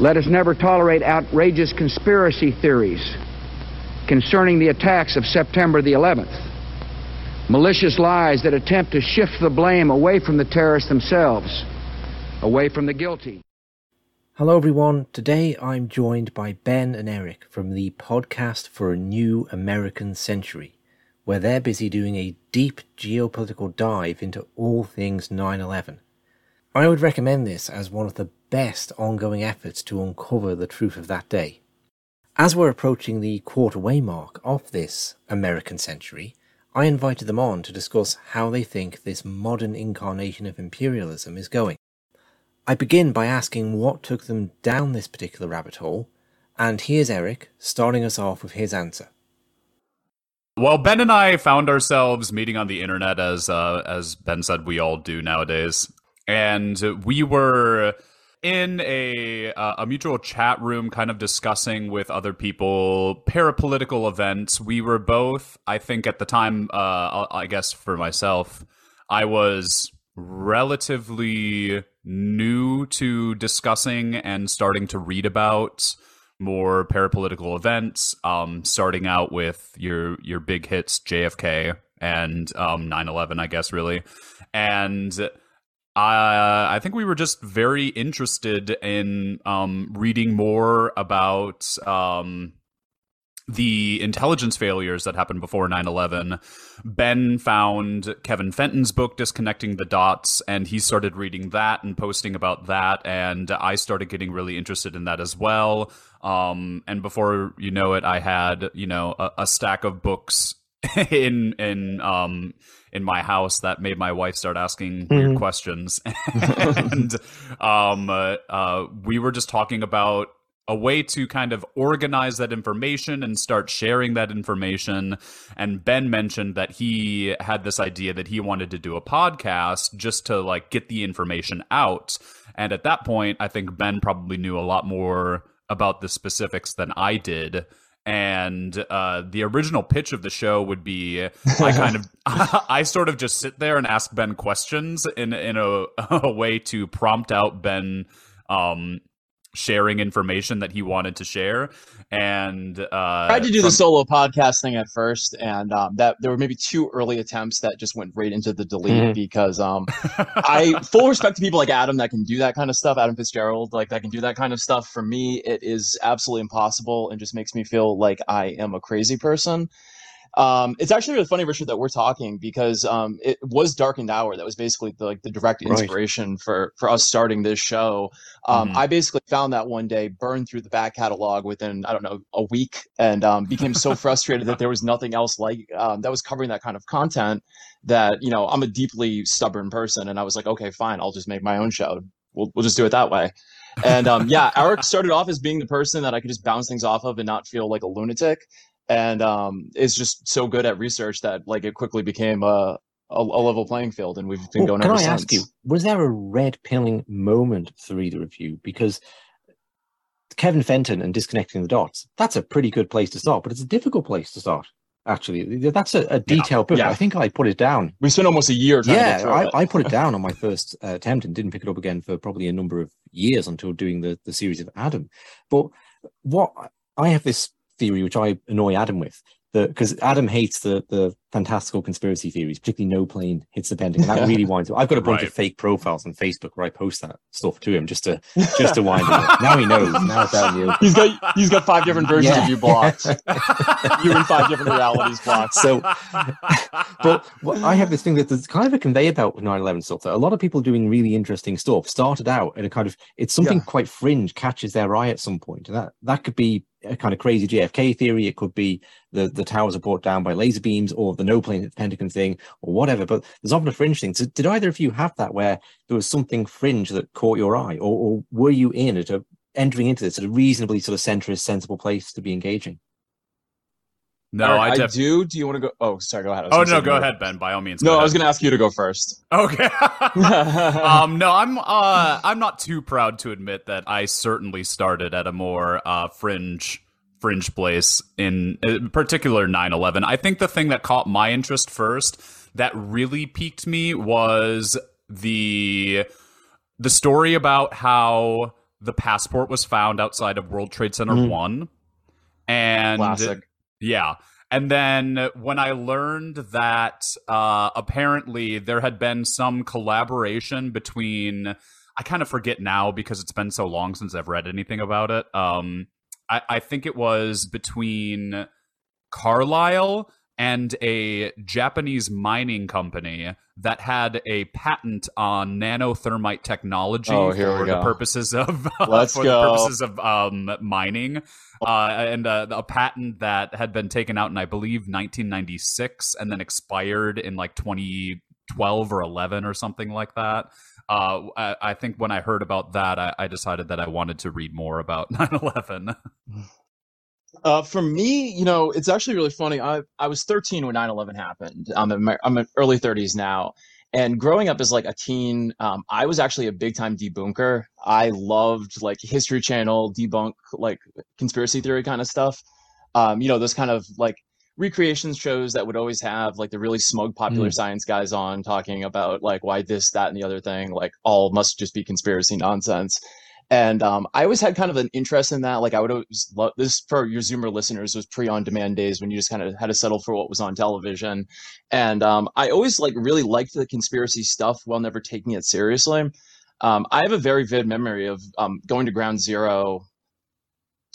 Let us never tolerate outrageous conspiracy theories concerning the attacks of September the 11th, malicious lies that attempt to shift the blame away from the terrorists themselves, away from the guilty. Hello, everyone. Today I'm joined by Ben and Eric from the podcast for a new American century, where they're busy doing a deep geopolitical dive into all things 9 11. I would recommend this as one of the best ongoing efforts to uncover the truth of that day. As we're approaching the quarter way mark of this American century, I invited them on to discuss how they think this modern incarnation of imperialism is going. I begin by asking what took them down this particular rabbit hole, and here's Eric starting us off with his answer. Well, Ben and I found ourselves meeting on the internet, as uh, as Ben said, we all do nowadays, and we were in a uh, a mutual chat room, kind of discussing with other people parapolitical events. We were both, I think, at the time. Uh, I guess for myself, I was relatively new to discussing and starting to read about more parapolitical events. Um, starting out with your your big hits, JFK and um, 9/11, I guess, really, and. Uh, I think we were just very interested in um, reading more about um, the intelligence failures that happened before 9-11 ben found kevin fenton's book disconnecting the dots and he started reading that and posting about that and i started getting really interested in that as well. Um, and before you know it i had you know a, a stack of books in in um, in my house that made my wife start asking mm-hmm. weird questions and um, uh, uh, we were just talking about a way to kind of organize that information and start sharing that information. And Ben mentioned that he had this idea that he wanted to do a podcast just to like get the information out. And at that point, I think Ben probably knew a lot more about the specifics than I did. And uh, the original pitch of the show would be I kind of I sort of just sit there and ask Ben questions in in a, a way to prompt out Ben um, sharing information that he wanted to share. And uh I tried to do from- the solo podcast thing at first and um that there were maybe two early attempts that just went right into the delete mm-hmm. because um i full respect to people like adam that can do that kind of stuff adam fitzgerald like that can do that kind of stuff. For me it is absolutely impossible and just makes me feel like i am a crazy person um, it's actually really funny, Richard, that we're talking because um, it was Darkened Hour that was basically the, like the direct inspiration right. for for us starting this show. Um, mm. I basically found that one day, burned through the back catalog within I don't know a week, and um, became so frustrated that there was nothing else like um, that was covering that kind of content. That you know, I'm a deeply stubborn person, and I was like, okay, fine, I'll just make my own show. We'll we'll just do it that way. And um, yeah, Eric started off as being the person that I could just bounce things off of and not feel like a lunatic and um, is just so good at research that like it quickly became a a, a level playing field, and we've been well, going. Can I since. ask you, was there a red pilling moment for either of you? Because Kevin Fenton and disconnecting the dots, that's a pretty good place to start, but it's a difficult place to start. Actually, that's a, a detailed yeah, book. Yeah. I think I put it down. We spent almost a year. yeah, I, I, put it down on my first uh, attempt and didn't pick it up again for probably a number of years until doing the the series of Adam. But what I have this theory, which I annoy Adam with, because Adam hates the the fantastical conspiracy theories, particularly no plane hits the Pentagon. That really winds up. I've got a bunch right. of fake profiles on Facebook where I post that stuff to him just to just to wind him up. Now he knows. Now it's out you. He's got he's got five different versions yeah. of you blocked. you in five different realities blocked. So, but well, I have this thing that there's kind of a conveyor belt with 9/11 stuff. That a lot of people doing really interesting stuff started out at a kind of it's something yeah. quite fringe catches their eye at some point, and that that could be a kind of crazy JFK theory. It could be the, the towers are brought down by laser beams or the no plane at the Pentagon thing or whatever. But there's often a fringe thing. So did either of you have that where there was something fringe that caught your eye or, or were you in at a, entering into this at a reasonably sort of centrist, sensible place to be engaging? No, I, I, def- I, do. Do you want to go? Oh, sorry. Go ahead. Oh no, go ahead, Ben. By all means. No, I was going to ask you to go first. Okay. um, no, I'm. Uh, I'm not too proud to admit that I certainly started at a more uh, fringe fringe place in, in particular 9/11. I think the thing that caught my interest first, that really piqued me, was the the story about how the passport was found outside of World Trade Center Mhm. 1. And Classic. Yeah. And then when I learned that uh, apparently there had been some collaboration between, I kind of forget now because it's been so long since I've read anything about it. Um, I, I think it was between Carlyle and a Japanese mining company that had a patent on nanothermite technology Oh, for the purposes of for go. the purposes of um, mining, uh, and uh, a patent that had been taken out in I believe 1996 and then expired in like 2012 or 11 or something like that. Uh, I, I think when I heard about that, I, I decided that I wanted to read more about 9/11. Uh, for me, you know, it's actually really funny. I I was 13 when 9/11 happened. I'm in my, I'm in early 30s now, and growing up as like a teen, um, I was actually a big time debunker. I loved like History Channel debunk like conspiracy theory kind of stuff. Um, you know, those kind of like recreations shows that would always have like the really smug popular science guys on talking about like why this, that, and the other thing, like all must just be conspiracy nonsense. And um, I always had kind of an interest in that. Like I would always love this for your Zoomer listeners was pre-on-demand days when you just kind of had to settle for what was on television. And um, I always like really liked the conspiracy stuff while never taking it seriously. Um, I have a very vivid memory of um, going to Ground Zero,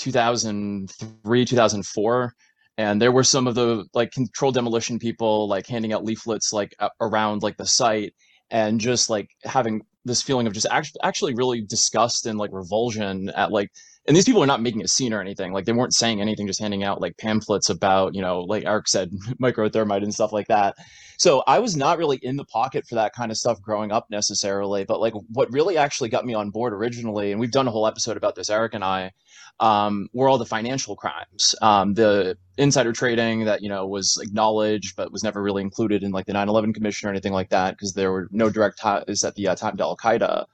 2003, 2004, and there were some of the like controlled demolition people like handing out leaflets like around like the site and just like having this feeling of just act- actually really disgust and like revulsion at like and these people are not making a scene or anything. Like they weren't saying anything just handing out like pamphlets about you know like eric said microthermite and stuff like that. So i was not really in the pocket for that kind of stuff growing up necessarily but like what really actually got me on board originally and we've done a whole episode about this eric and i um, were all the financial crimes. Um, the insider trading that you know was acknowledged but was never really included in like the 9-11 commission or anything like that because there were no direct ties at the uh, time to al-qaeda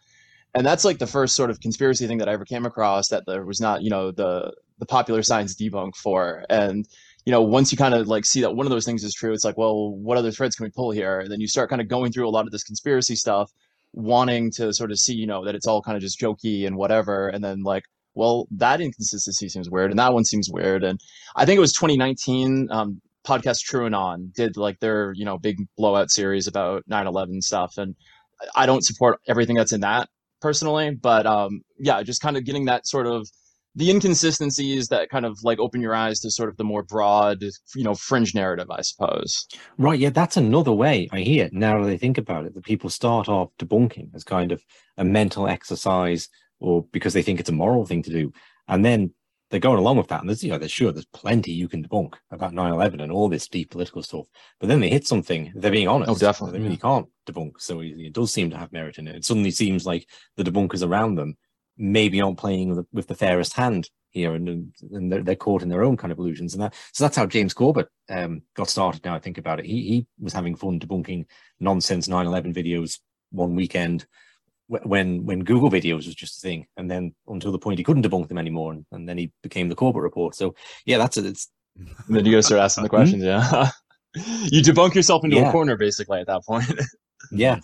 and that's like the first sort of conspiracy thing that i ever came across that there was not you know the the popular science debunk for. And you know once you kind of like see that one of those things is true it's like well what other threads can we pull here? And then you start kind of going through a lot of this conspiracy stuff wanting to sort of see you know that it's all kind of just jokey and whatever. And then like well that inconsistency seems weird and that one seems weird. And i think it was 2019 um podcast On did like their you know big blowout series about 9-11 stuff. And i don't support everything that's in that personally but um yeah just kind of getting that sort of the inconsistencies that kind of like open your eyes to sort of the more broad you know fringe narrative i suppose Right, yeah, that's another way I hear it now that I think about it that people start off debunking as kind of a mental exercise or because they think it's a moral thing to do. And then they're going along with that. And there's, you know, there's sure there's plenty you can debunk about 9 11 and all this deep political stuff. But then they hit something, they're being honest. Oh, definitely, They really can't debunk so easily. It does seem to have merit in it. It suddenly seems like the debunkers around them maybe aren't playing with, with the fairest hand here and, and they're, they're caught in their own kind of illusions. And that, so that's how James Corbett um, got started now I think about it. He, he was having fun debunking nonsense 9-11 videos one weekend when when Google videos was just a thing. And then until the point he couldn't debunk them anymore. And, and then he became the Corbett report. So yeah, that's it. It's and then you start asking the mm-hmm. questions yeah you debunk yourself into Yeah. a corner basically at that point yeah.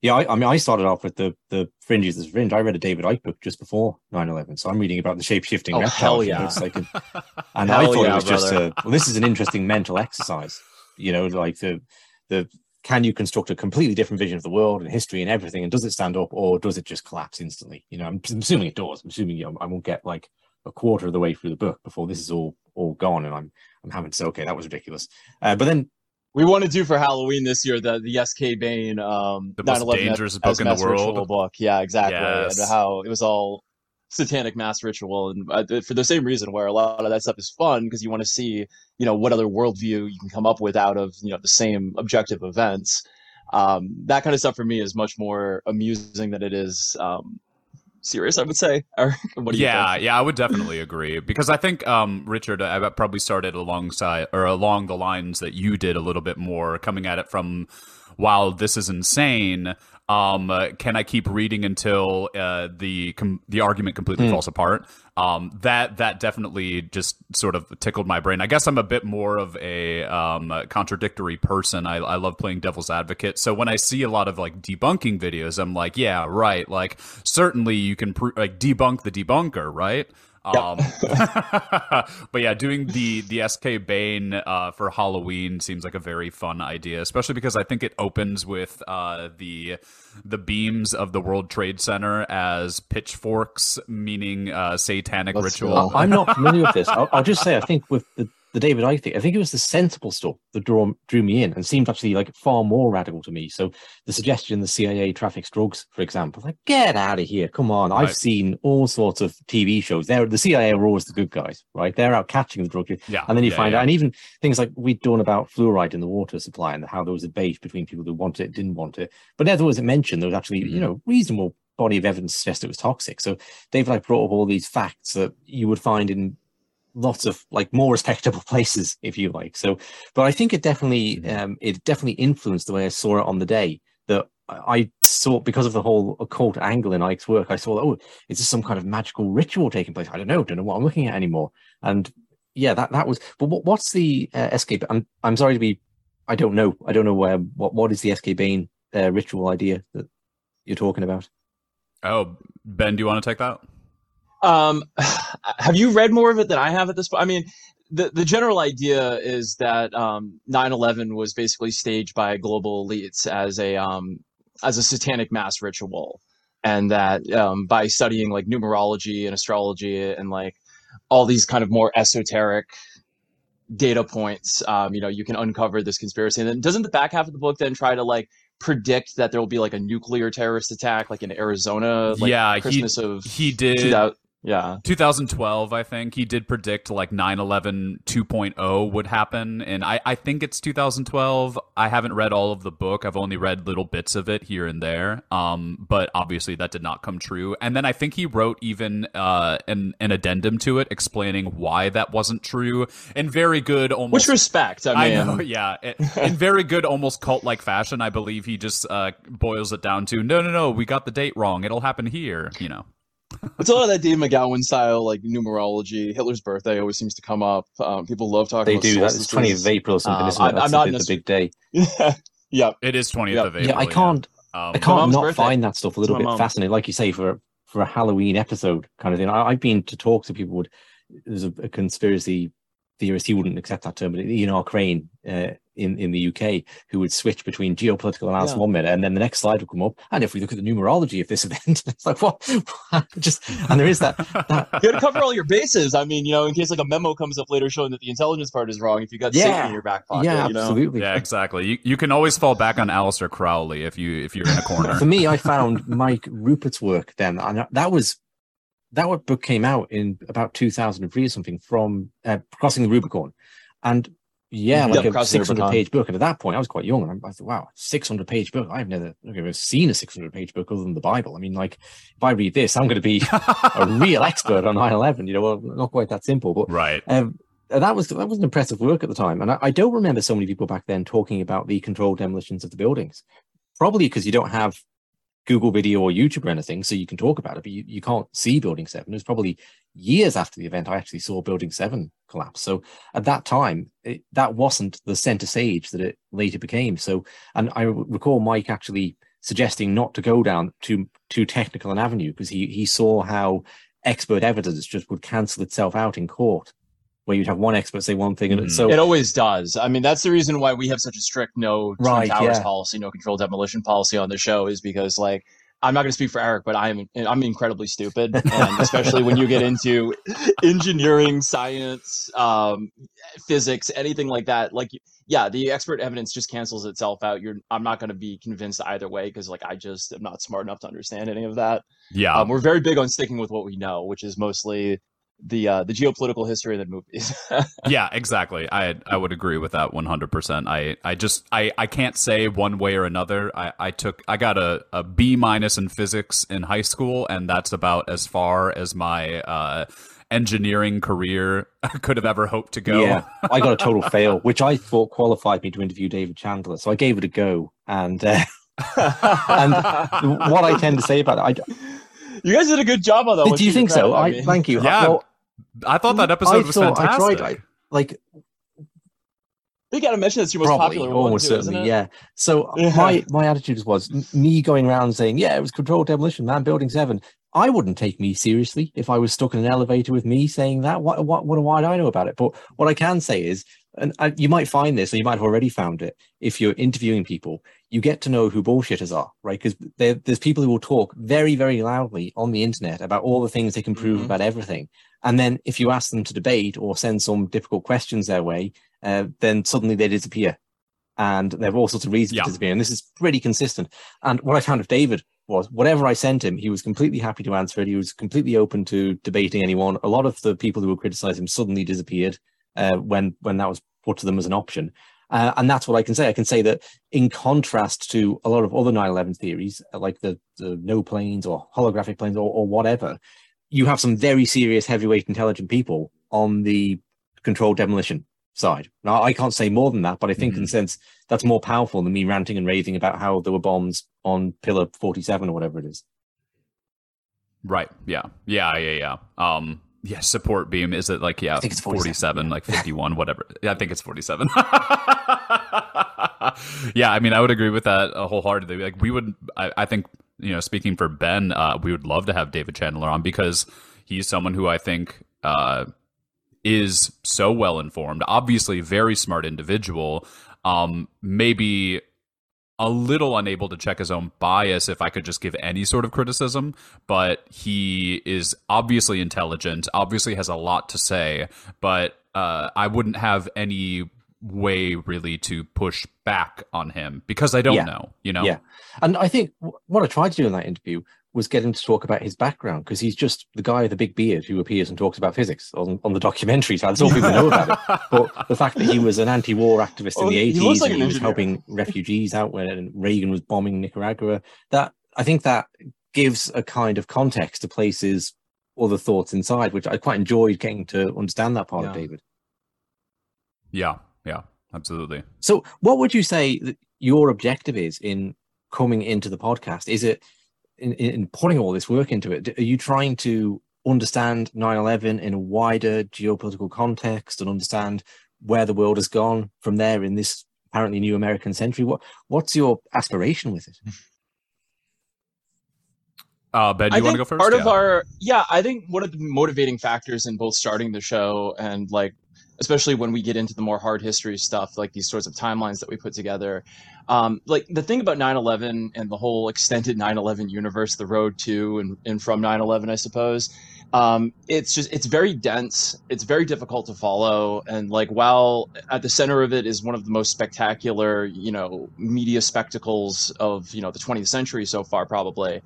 Yeah, I, I mean, I started off with the the fringe fringes as fringe. I read a David Icke book just before 9-11, so I'm reading about the shape shifting. Oh, hell yeah. like a- and I thought yeah, it was just a well, this is an interesting mental exercise. You know, like the the can you construct a completely different vision of the world and history and everything, and does it stand up or does it just collapse instantly? You know, I'm, I'm assuming it does. I'm assuming you know, I won't get like a quarter of the way through the book before this is all all gone, and I'm I'm having to say, okay, that was ridiculous. Uh, but then we want to do for halloween this year the the sk bain um The most dangerous book in the world. book yeah exactly Yes. and how it was all satanic mass ritual. And uh, for the same reason where a lot of that stuff is fun because you want to see you know what other worldview you can come up with out of you know the same objective events. Um that kind of stuff for me is much more amusing than it is um serious i would say. Eric, what do you yeah, think? yeah, I would definitely agree. Because I think um, Richard, I probably started alongside or along the lines that you did a little bit more, coming at it from wow, this is insane. Um, uh, can I keep reading until uh, the com- the argument completely falls apart? Um, that that definitely just sort of tickled my brain. I guess I'm a bit more of a um, contradictory person. I, I love playing devil's advocate. So when I see a lot of like debunking videos, I'm like, yeah, right. Like certainly you can pr- like debunk the debunker, right? Um, but yeah, doing the the SK Bain uh, for Halloween seems like a very fun idea, especially because I think it opens with uh, the the beams of the World Trade Center as pitchforks, meaning uh, satanic Let's ritual. go. I'm not familiar with this. I'll, I'll just say, I think with the, the David Icke thing, I think it was the sensible stuff that drew, drew me in and seemed actually like far more radical to me. So the suggestion the CIA traffics drugs, for example, like get out of here, come on! I've seen all sorts of TV shows. They're the CIA are always the good guys, right? They're out catching the drug, Yeah, and then you yeah, find yeah. out, and even things like we'd done about fluoride in the water supply and how there was a debate between people who wanted it, didn't want it, but never was it mentioned. There was actually, you Mhm. know, reasonable body of evidence to suggest it was toxic. So David Icke brought up all these facts that you would find in lots of like more respectable places, if you like. So, but I think it definitely, Mhm. um, it definitely influenced the way I saw it on the day. That I I saw because of the whole occult angle in Icke's work. I saw, oh, is this some kind of magical ritual taking place? I don't know, don't know what I'm looking at anymore. And yeah, that that was. But what, what's the uh, escape? I'm I'm sorry to be. I don't know. I don't know where. what what is the SK Bain uh, ritual idea that you're talking about. Oh, Ben, do you want to take that? Um, have you read more of it than I have at this point? I mean, the the general idea is that um, 9/11 was basically staged by global elites as a um, as a satanic mass ritual, and that um, by studying like numerology and astrology and like all these kind of more esoteric data points, um, you know, you can uncover this conspiracy. And then doesn't the back half of the book then try to like predict that there will be like a nuclear terrorist attack, like in Arizona, like Yeah, he- Christmas of He did. 2000 yeah. 2012, I think he did predict like 9/11 2.0 would happen, and I, I think it's 2012. I haven't read all of the book. I've only read little bits of it here and there. Um, but obviously that did not come true. And then I think he wrote even uh an an addendum to it explaining why that wasn't true in very good almost. Which respect? I I know, yeah. In- In very good, almost cult-like fashion, I believe he just uh, boils it down to, no, no, no, we got the date wrong. It'll happen here, you know. It's a lot of that Dave McGowan style, like numerology. Hitler's birthday always seems to come up. Um, people love talking. They about do that. It's solstices. 20th of April or something, Uh, isn't it? I'm- That's I'm the not big- in the a- big day. yeah, It is 20th Yeah. of April. yeah, I can't. Um, I can't not birthday. find that stuff a little bit mom. fascinating. Like you say, for for a Halloween episode kind of thing. I, I've been to talk to people. Would there's a, a conspiracy theorist? He wouldn't accept that term, but Ian R. Crane uh, in in the UK, who would switch between geopolitical analysis Yeah. one minute, and then the next slide would come up. And if we look at the numerology of this event, it's like what? Just and there is that that you got to cover all your bases. I mean, you know, in case like a memo comes up later showing that the intelligence part is wrong, if you got Satan Yeah. in your back pocket, yeah, you know. absolutely. yeah, exactly. You, you can always fall back on Aleister Crowley if you if you're in a corner. For me, I found Mike Ruppert's work then, and that was that book came out in about 2003 or something from uh, Crossing the Rubicon, and yeah, Mhm. like Yeah, a 600 page book. And at that point, I was quite young, and I, I thought, wow, 600 page book. I've never, I've never seen a 600 page book other than the Bible. I mean, like if I read this, I'm going to be a real expert on 9/11. You know, well, not quite that simple, but right. um, and that was that was an impressive work at the time, and I, I don't remember so many people back then talking about the controlled demolitions of the buildings. Probably because you don't have Google Video or YouTube or anything, so you can talk about it, but you, you can't see Building Seven. It was probably years after the event I actually saw Building Seven collapse. So at that time, it, that wasn't the center stage that it later became. So, and I recall Mike actually suggesting not to go down too too technical an avenue because he he saw how expert evidence just would cancel itself out in court, where you'd have one expert say one thing, and Mhm. so It always does. I mean, that's the reason why we have such a strict no Twin Right, towers yeah. policy, no controlled demolition policy on the show, is because like I'm not going to speak for Eric, but I am I'm incredibly stupid, and especially when you get into engineering, science, um, physics, anything like that. Like, yeah, the expert evidence just cancels itself out. You're I'm not going to be convinced either way because like I just am not smart enough to understand any of that. Yeah. Um, we're very big on sticking with what we know, which is mostly the uh, the geopolitical history of the movies. yeah, exactly. I I would agree with that 100%. I I just I I can't say one way or another. I I took I got a a B minus in physics in high school and that's about as far as my uh engineering career could have ever hoped to go. Yeah, I got a total fail, which I thought qualified me to interview David Chandler. So I gave it a go, and uh, and what I tend to say about it, I, you guys did a good job on that. Do you think so? I, I thank you. Yeah, well, I thought that episode I was thought, fantastic. I tried, I, like you got to mention that's your most Probably, popular one, almost too, certainly, yeah. So yeah. my my attitude was me going around saying, "Yeah, it was controlled demolition, man, building seven. I wouldn't take me seriously if I was stuck in an elevator with me saying that. What what what, what do I know about it? But what I can say is, and I, you might find this, or you might have already found it, if you're interviewing people, you get to know who bullshitters are, right? Because there's people who will talk very, very loudly on the internet about all the things they can prove mm-hmm. about everything. And then if you ask them to debate or send some difficult questions their way, uh, then suddenly they disappear. And they have all sorts of reasons yeah. to disappear. And this is pretty consistent. And what I found of David was whatever I sent him, he was completely happy to answer it. He was completely open to debating anyone. A lot of the people who would criticize him suddenly disappeared uh, when when that was put to them as an option. Uh, and that's what I can say. I can say that in contrast to a lot of other 9/11 theories, like the, the no planes or holographic planes or, or whatever, you have some very serious, heavyweight, intelligent people on the controlled demolition side. Now, I can't say more than that, but I think mm-hmm. in a sense that's more powerful than me ranting and raving about how there were bombs on Pillar 47 or whatever it is. Right. Yeah. Yeah. Yeah. Yeah. Um, yeah, support beam is it like yeah, I think it's 47, like 51, whatever. Yeah, I think it's 47. yeah, I mean, I would agree with that wholeheartedly. Like we would I, I think, you know, speaking for Ben, uh, we would love to have David Chandler on because he's someone who I think uh, is so well informed, obviously very smart individual. Um, maybe a little unable to check his own bias if I could just give any sort of criticism, but he is obviously intelligent, obviously has a lot to say, but uh, I wouldn't have any way really to push back on him because I don't yeah. know, you know? Yeah. And I think what I tried to do in that interview was get him to talk about his background because he's just the guy with the big beard who appears and talks about physics on, on the documentary. So that's all people know about it. But the fact that he was an anti-war activist in the 80s like and he was helping refugees out when Reagan was bombing Nicaragua, that I think that gives a kind of context to places or the thoughts inside, which I quite enjoyed getting to understand that part yeah. of David. Yeah, yeah, absolutely. So what would you say that your objective is in coming into the podcast? Is it in, in putting all this work into it, are you trying to understand 9-11 in a wider geopolitical context and understand where the world has gone from there in this apparently new American century? What what's your aspiration with it? Uh, Ben, you want to go first? Part yeah. of our yeah, I think one of the motivating factors in both starting the show and like especially when we get into the more hard history stuff, like these sorts of timelines that we put together. Um, like the thing about 9/11 and the whole extended 9/11 universe, the road to and, and from 9/11, I suppose, um, it's just it's very dense. It's very difficult to follow. And like while at the center of it is one of the most spectacular you know media spectacles of you know the 20th century so far probably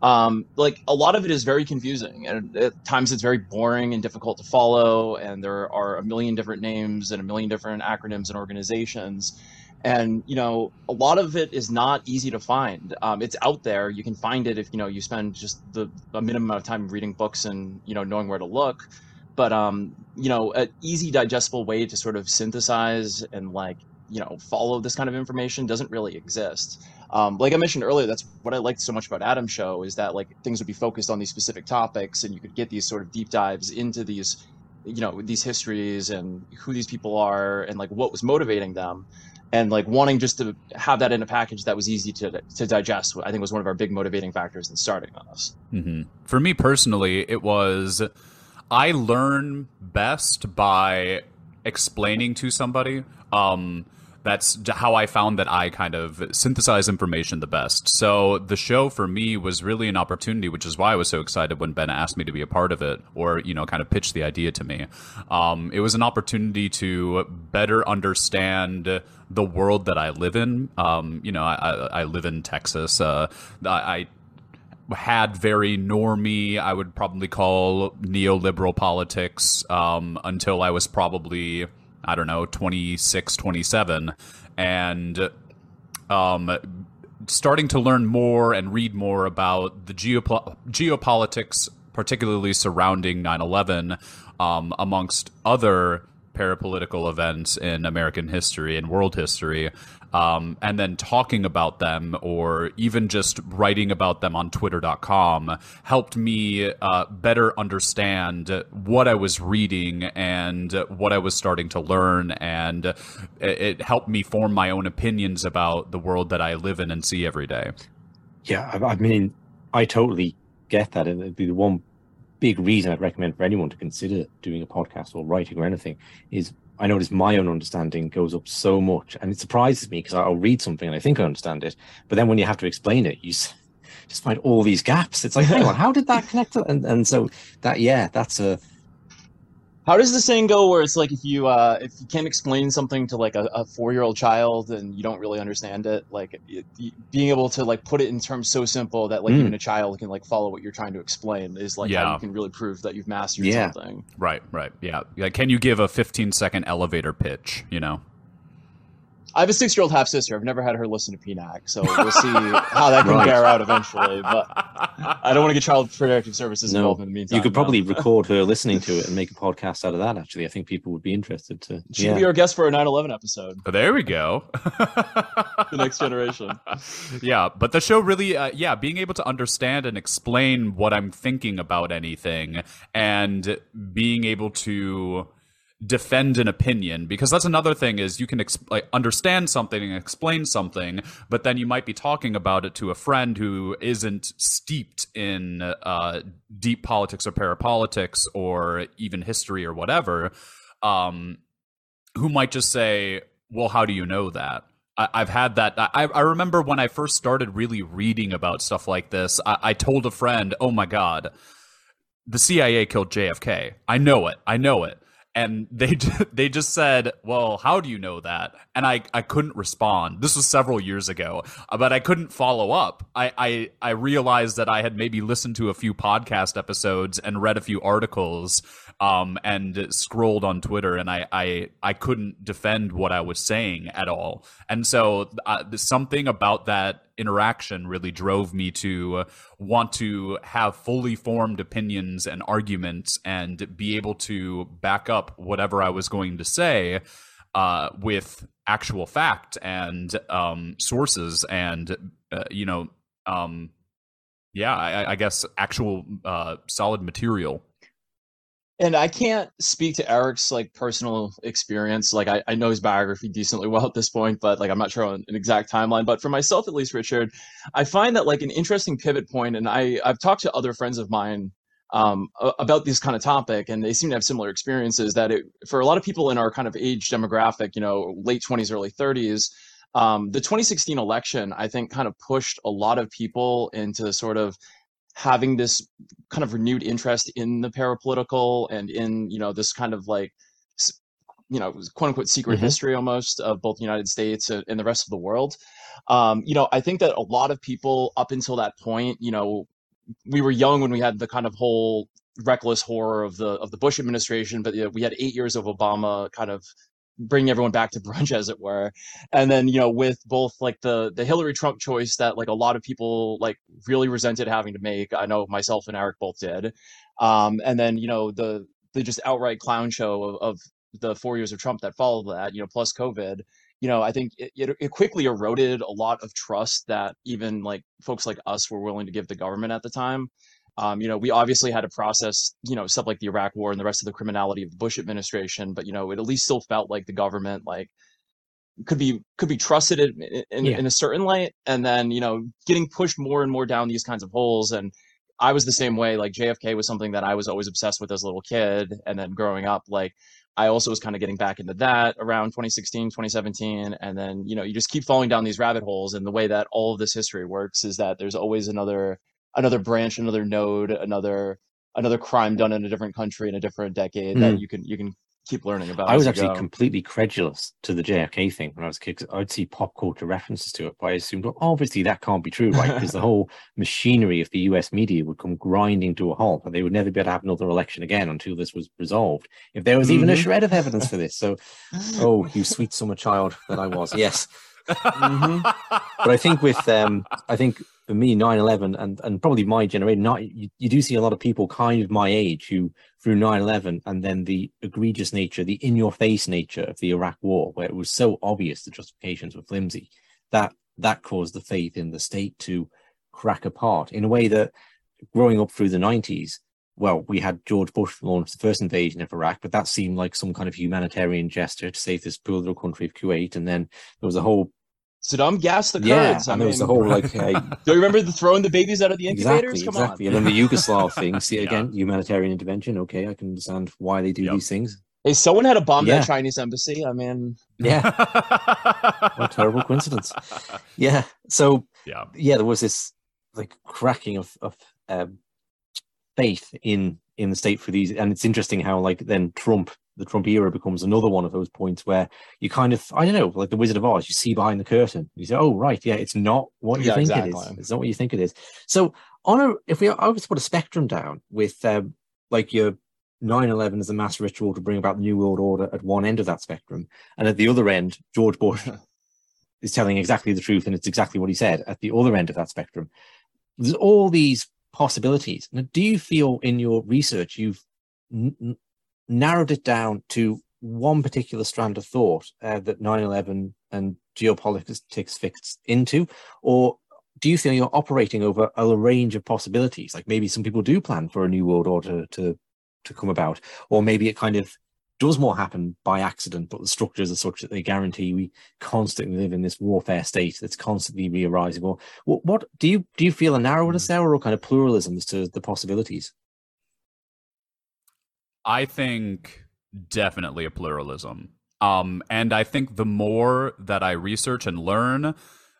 um, like a lot of it is very confusing. And at times it's very boring and difficult to follow. And there are a million different names and a million different acronyms and organizations and you know a lot of it is not easy to find. Um, it's out there. You can find it if you know you spend just the a minimum of time reading books and you know knowing where to look. But um, you know an easy digestible way to sort of synthesize and like you know follow this kind of information doesn't really exist. Um, like i mentioned earlier that's what i liked so much about adam's show is that like things would be focused on these specific topics and you could get these sort of deep dives into these you know these histories and who these people are and like what was motivating them and like wanting just to have that in a package that was easy to to digest i think was one of our big motivating factors in starting on this mm-hmm. for me personally it was i learn best by explaining to somebody um, that's how I found that I kind of synthesize information the best. So the show for me was really an opportunity, which is why I was so excited when Ben asked me to be a part of it, or you know, kind of pitched the idea to me. Um, it was an opportunity to better understand the world that I live in. Um, you know, I, I, live in Texas. Uh, I, I had very normie, I would probably call neoliberal politics um, until I was probably I don't know, 26, 27, and um, starting to learn more and read more about the geopo- geopolitics particularly surrounding 9 11, um, amongst other parapolitical events in American history and world history, um, and then talking about them or even just writing about them on Twitter.com helped me uh, better understand what I was reading and what I was starting to learn, and it, it helped me form my own opinions about the world that I live in and see every day. Yeah, I, I mean, I totally get that, and it'd be the one big reason I'd recommend for anyone to consider doing a podcast or writing or anything is I notice my own understanding goes up so much, and it surprises me because I'll read something and I think I understand it, but then when you have to explain it, you just find all these gaps. It's like, how did that connect? And and so that yeah, that's a how does the saying go where it's like if you uh, if you can't explain something to like a, a four year old child and you don't really understand it, like it, being able to like put it in terms so simple that like mm. even a child can like follow what you're trying to explain is like yeah. how you can really prove that you've mastered yeah. something. Right, right, yeah. Like, can you give a 15 second elevator pitch? You know. I have a six year old half sister. I've never had her listen to PNAC, so we'll see how that can right. bear out eventually. But I don't want to get Child Protective Services no, involved in the meantime. You could probably no. record her listening to it and make a podcast out of that. Actually, I think people would be interested to. She yeah. be our guest for a 9/11 episode. Oh, there we go. the next generation. Yeah, but the show really, uh, yeah, being able to understand and explain what I'm thinking about anything, and being able to defend an opinion because that's another thing is you can like, understand something and explain something but then you might be talking about it to a friend who isn't steeped in uh, deep politics or parapolitics or even history or whatever um, who might just say well how do you know that I, have had that. I, I, remember when I first started really reading about stuff like this. I, I told a friend, "Oh my god, the CIA killed JFK. I know it. I know it." And they they just said, "Well, how do you know that?" And I I couldn't respond. This was several years ago, uh, but I couldn't follow up. I I I realized that I had maybe listened to a few podcast episodes and read a few articles um, and scrolled on Twitter, and I, I I couldn't defend what I was saying at all. And so uh, something about that interaction really drove me to want to have fully formed opinions and arguments, and be able to back up whatever I was going to say uh, with actual fact and um, sources, and uh, you know. Um, yeah, I, I guess actual uh, solid material and I can't speak to Eric's like personal experience. Like I, I know his biography decently well at this point, but like I'm not sure on an exact timeline. But for myself, at least, Richard, I find that like an interesting pivot point, and I I've talked to other friends of mine um, about this kind of topic, and they seem to have similar experiences. That it, for a lot of people in our kind of age demographic, you know, late 20s, early 30s, um, the 2016 election, I think, kind of pushed a lot of people into sort of having this kind of renewed interest in the parapolitical and in you know this kind of like you know quote unquote secret mm-hmm. history almost of both the united states and the rest of the world um, you know i think that a lot of people up until that point you know we were young when we had the kind of whole reckless horror of the of the bush administration but you know, we had eight years of obama kind of bring everyone back to brunch as it were. And then you know with both like the the hillary trump choice that like a lot of people like really resented having to make i know myself and eric both did. Um and then you know the the just outright clown show of, of the four years of trump that followed that you know plus covid you know i think it, it, it quickly eroded a lot of trust that even like folks like us were willing to give the government at the time um, you know, we obviously had to process, you know, stuff like the Iraq War and the rest of the criminality of the Bush administration, but you know, it at least still felt like the government like could be could be trusted in, in, yeah. in a certain light, and then you know, getting pushed more and more down these kinds of holes. And I was the same way. Like JFK was something that I was always obsessed with as a little kid, and then growing up, like I also was kind of getting back into that around 2016, 2017. And then, you know, you just keep falling down these rabbit holes. And the way that all of this history works is that there's always another another branch, another node, another another crime done in a different country in a different decade mm. that hmm. you can you can keep learning about. I was actually go. completely credulous to the JFK thing when I was a kid. I'd see pop culture references to it, but I assumed, well, obviously that can't be true, right? Because the whole machinery of the US media would come grinding to a halt, and they would never be able to have another election again until this was resolved. If there was mm-hmm. even a mm-hmm. shred of evidence for this. So, oh, you sweet summer child that I was. Yes. Mm-hmm. But I think with um, I think for me, 9/11 and and probably my generation, not you, you do see a lot of people kind of my age who through 9/11 and then the egregious nature, the in-your-face nature of the Iraq War, where it was so obvious the justifications were flimsy, that that caused the faith in the state to crack apart in a way that growing up through the 90s well, we had George Bush launch the first invasion of Iraq, but that seemed like some kind of humanitarian gesture to save this poor little country of Kuwait. And then there was a whole Saddam gassed the Kurds. Yeah, I and there was the whole like. Uh, do you remember the throwing the babies out of the incubators? Exactly, Come exactly. On. And then the Yugoslav thing. See yeah. again, humanitarian intervention. Okay, I can understand why they do yep. these things. Hey, someone had a bomb yeah. the Chinese embassy. I mean, yeah, what a terrible coincidence. Yeah. So yeah, yeah, there was this like cracking of of um, faith in in the state for these and it's interesting how like then trump the trump era becomes another one of those points where you kind of i don't know like the wizard of oz you see behind the curtain you say oh right yeah it's not what you yeah, think exactly. it is. it's not what you think it is. So on a if we i was put a spectrum down with um, like your 9-11 as a mass ritual to bring about the new world order at one end of that spectrum and at the other end george bush is telling exactly the truth and it's exactly what he said at the other end of that spectrum. There's all these possibilities. Now, do you feel in your research you've n- narrowed it down to one particular strand of thought uh, that 9-11 and geopolitics fits into, or do you feel you're operating over a range of possibilities? Like maybe some people do plan for a new world order to to come about, or maybe it kind of does more happen by accident, but the structures are such that they guarantee we constantly live in this warfare state that's constantly re-arising. Or what, what do you do? You feel a narrowness there, or kind of pluralism as to the possibilities? I think definitely a pluralism. Um, and I think the more that I research and learn,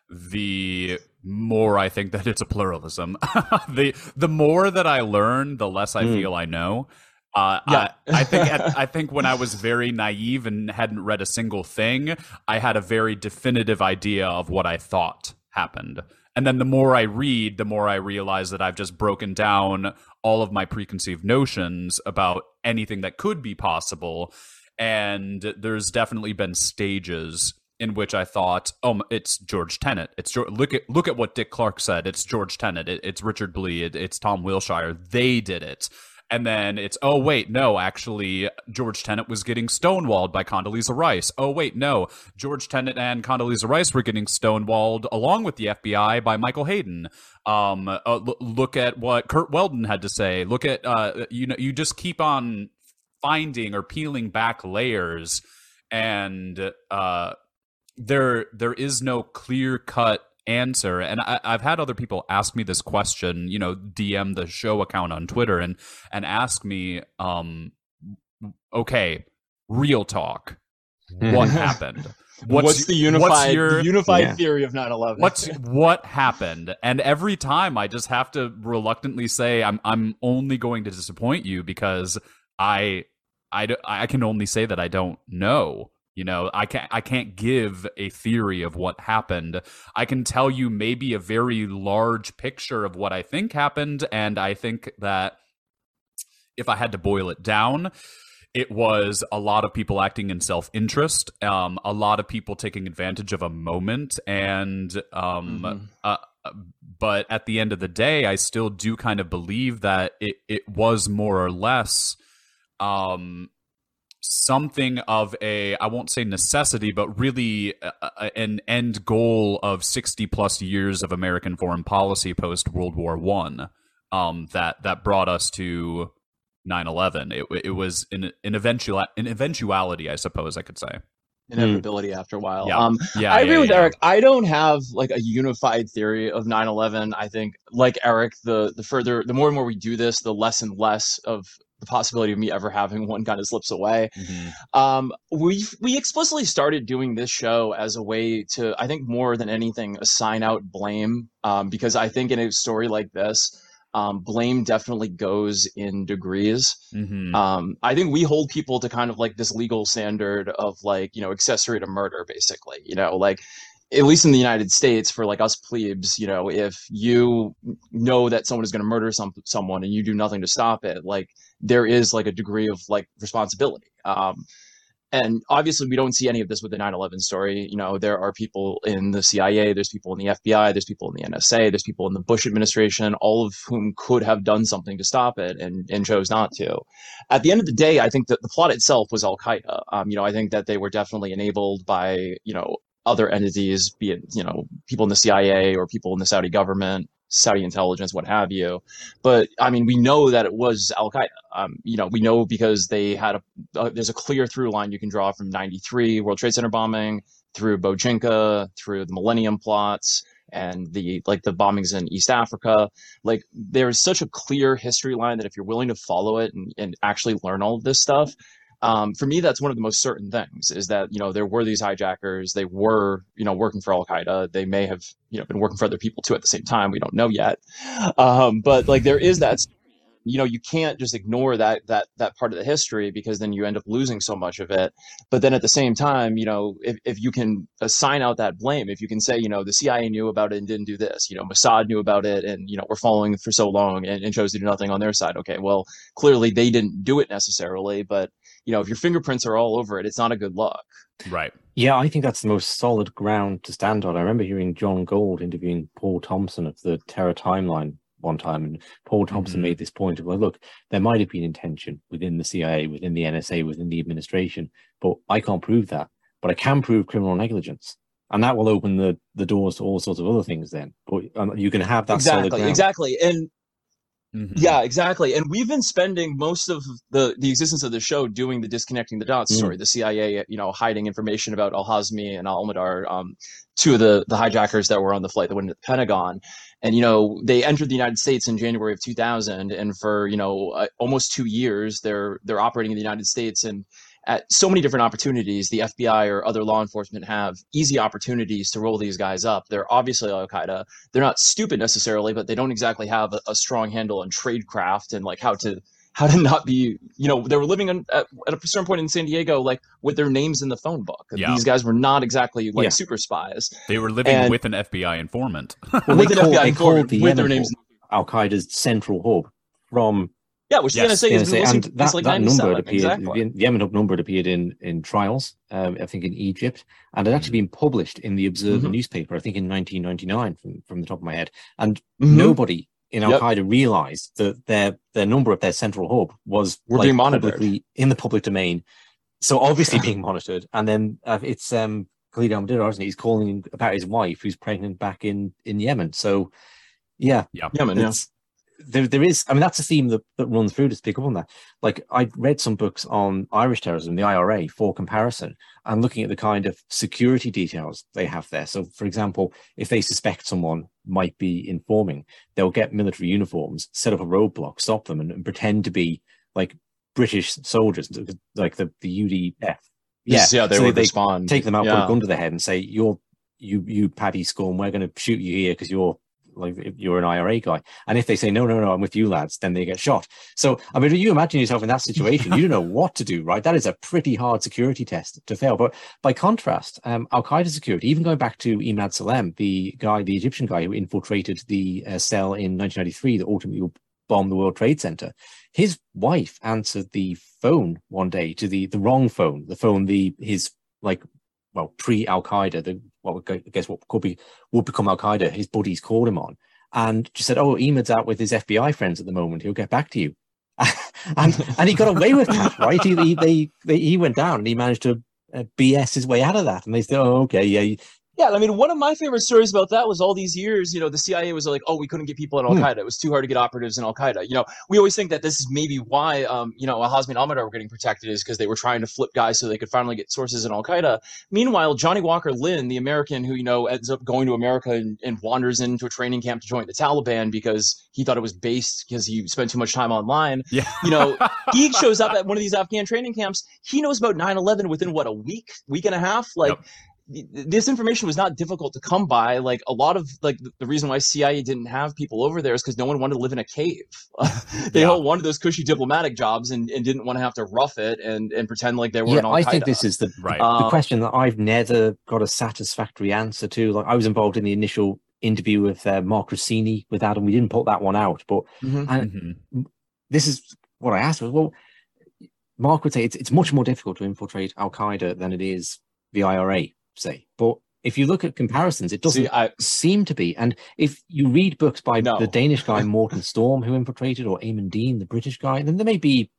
the more I think that it's a pluralism. the the more that I learn, the less I mm. feel I know. Uh, yeah. I, I think at, I think when I was very naive and hadn't read a single thing, I had a very definitive idea of what I thought happened. And then the more I read, the more I realize that I've just broken down all of my preconceived notions about anything that could be possible. And there's definitely been stages in which I thought, oh, it's George Tenet. It's George, look at look at what Dick Clarke said. It's George Tenet. It, it's Richard Blee. It, it's Tom Wilshire. They did it and then it's oh wait no actually George Tenet was getting stonewalled by Condoleezza Rice. Oh wait no George Tenet and Condoleezza Rice were getting stonewalled along with the FBI by Michael Hayden. Um, uh, l- look at what Curt Weldon had to say. Look at uh, you know you just keep on finding or peeling back layers, and uh, there there is no clear cut answer. And I, have had other people ask me this question, you know, DM the show account on Twitter and and ask me, um, okay, real talk, what happened? What's, what's, the unified what's your, the unified yeah. theory of 9/11? What's what happened? And every time I just have to reluctantly say I'm I'm only going to disappoint you because I I I can only say that I don't know. You know, I can't I can't give a theory of what happened. I can tell you maybe a very large picture of what I think happened, and I think that if I had to boil it down, it was a lot of people acting in self-interest, um, a lot of people taking advantage of a moment, and um, mm-hmm. uh, but at the end of the day, I still do kind of believe that it it was more or less um something of a I won't say necessity, but really a, a, an end goal of sixty plus years of American foreign policy post World War One. Um, that that brought us to 9-11. It, it was an, an eventual an eventuality, I suppose I could say. Inevitability mm. after a while. Yeah. Um, yeah, I agree yeah, with yeah. Eric. I don't have like a unified theory of 9-11. I think, like Eric, the the further, the more and more we do this, the less and less of the possibility of me ever having one kind of slips away. Mm-hmm. Um, we we explicitly started doing this show as a way to, I think, more than anything, assign out blame um, because I think in a story like this. Um, blame definitely goes in degrees. Mm-hmm. Um, I think we hold people to kind of like this legal standard of like, you know, accessory to murder, basically. You know, like at least in the United States, for like us plebes, you know, if you know that someone is going to murder some someone and you do nothing to stop it, like there is like a degree of like responsibility. Um, and obviously, we don't see any of this with the 9 11 story. You know, there are people in the CIA, there's people in the FBI, there's people in the NSA, there's people in the Bush administration, all of whom could have done something to stop it and, and chose not to. At the end of the day, I think that the plot itself was Al Qaeda. Um, you know, I think that they were definitely enabled by, you know, other entities, be it, you know, people in the CIA or people in the Saudi government, Saudi intelligence, what have you. But I mean, we know that it was Al Qaeda. Um, you know, we know because they had a uh, there's a clear through line you can draw from '93 World Trade Center bombing through Bojinka, through the Millennium plots, and the like the bombings in East Africa. Like there's such a clear history line that if you're willing to follow it and, and actually learn all of this stuff, um, for me, that's one of the most certain things is that, you know, there were these hijackers. They were, you know, working for Al Qaeda. They may have, you know, been working for other people too at the same time. We don't know yet. Um, but like there is that, you know, you can't just ignore that, that, that part of the history because then you end up losing so much of it. But then at the same time, you know, if, if you can assign out that blame, if you can say, you know, the CIA knew about it and didn't do this, you know, Mossad knew about it and, you know, we're following for so long and, and chose to do nothing on their side. Okay. Well, clearly they didn't do it necessarily, but you know, if your fingerprints are all over it, it's not a good look. Right. Yeah, I think that's the most solid ground to stand on. I remember hearing Jon Gold interviewing Paul Thompson of the Terror Timeline one time, and Paul Thompson mm-hmm. made this point of, well, look, there might have been intention within the CIA, within the NSA, within the administration, but I can't prove that. But I can prove criminal negligence. And that will open the, the doors to all sorts of other things then. But um, you can have that exactly, Exactly. And Mm-hmm. Yeah, exactly. And we've been spending most of the the existence of the show doing the disconnecting the dots mm. story. The CIA, you know, hiding information about Al Hazmi and Al Mihdhar, um, two of the the hijackers that were on the flight that went to the Pentagon. And you know, they entered the United States in January of 2000, and for you know uh, almost two years, they're they're operating in the United States and at so many different opportunities, the FBI or other law enforcement have easy opportunities to roll these guys up. They're obviously Al Qaeda. They're not stupid necessarily, but they don't exactly have a, a, strong handle on tradecraft and like how to how to not be. You know, they were living at, at, a certain point in San Diego, like with their names in the phone book. Yeah. These guys were not exactly like yeah. super spies. They were living and, with an FBI informant. well, with an call, FBI informant the with their names. Al Qaeda's central hub from yeah, which yes. the NSA is NSA, and that, like that number had appeared, exactly. the, the Yemen number had appeared in in trials, um, I think in Egypt, and had actually mm-hmm. been published in the Observer mm-hmm. newspaper, I think in 1999, from from the top of my head, and mm-hmm. nobody in Al Qaeda yep. realized that their their number of their central hub was We're like, being monitored in the public domain, so obviously being monitored, and then uh, it's um Khalid al isn't he? He's calling about his wife who's pregnant back in in Yemen. So yeah, yeah, Yemen, yeah there there is I mean that's a theme that, that runs through to pick up on that. Like I read some books on Irish terrorism, the IRA, for comparison, and looking at the kind of security details they have there. So for example, if they suspect someone might be informing, they'll get military uniforms, set up a roadblock, stop them, and, and pretend to be like British soldiers, like the, the UDF. Yeah, yeah, they so would they respond. Take them out, yeah. put a gun to their head, and say, "You're you you Paddy Scum, we're going to shoot you here because you're like if you're an IRA guy. And if they say, no, no, no, I'm with you lads, then they get shot. So, I mean, you imagine yourself in that situation, you don't know what to do, right? That is a pretty hard security test to fail. But by contrast, um, Al Qaeda security, even going back to Imad Salem, the guy, the Egyptian guy who infiltrated the uh, cell in 1993 that ultimately bombed the World Trade Center, his wife answered the phone one day to the, the wrong phone, the phone, the, his like well, pre Al Qaeda, the what I guess what could be would become Al Qaeda, his buddies called him on and just said, "Oh, Emad's out with his FBI friends at the moment. He'll get back to you." and and he got away with that, right? He he, they, they, he went down and he managed to uh, BS his way out of that. And they said, "Oh, okay, yeah, yeah, I mean, one of my favorite stories about that was all these years, you know, the CIA was like, oh, we couldn't get people in Al Qaeda. It was too hard to get operatives in Al Qaeda. You know, we always think that this is maybe why, um, you know, Hazmi and Al Mihdhar were getting protected is because they were trying to flip guys so they could finally get sources in Al Qaeda. Meanwhile, Johnny Walker Lindh, the American who, you know, ends up going to America and, and wanders into a training camp to join the Taliban because he thought it was based because he spent too much time online. Yeah. You know, he shows up at one of these Afghan training camps. He knows about 9 11 within what, a week, week and a half? Like, yep this information was not difficult to come by. Like a lot of like the reason why CIA didn't have people over there is because no one wanted to live in a cave. they yeah. all wanted those cushy diplomatic jobs and, and didn't want to have to rough it and, and pretend like they were. Yeah, I think this is the right. the um, question that I've never got a satisfactory answer to. Like I was involved in the initial interview with uh, Mark Rossini with Adam. We didn't put that one out, but mm-hmm. and mm-hmm. this is what I asked was well Mark would say it's, it's much more difficult to infiltrate Al Qaeda than it is the IRA, say. But if you look at comparisons, it doesn't See, I, seem to be. And if you read books by No. the Danish guy Morten Storm, who infiltrated, or Aimen Dean, the British guy, then there may be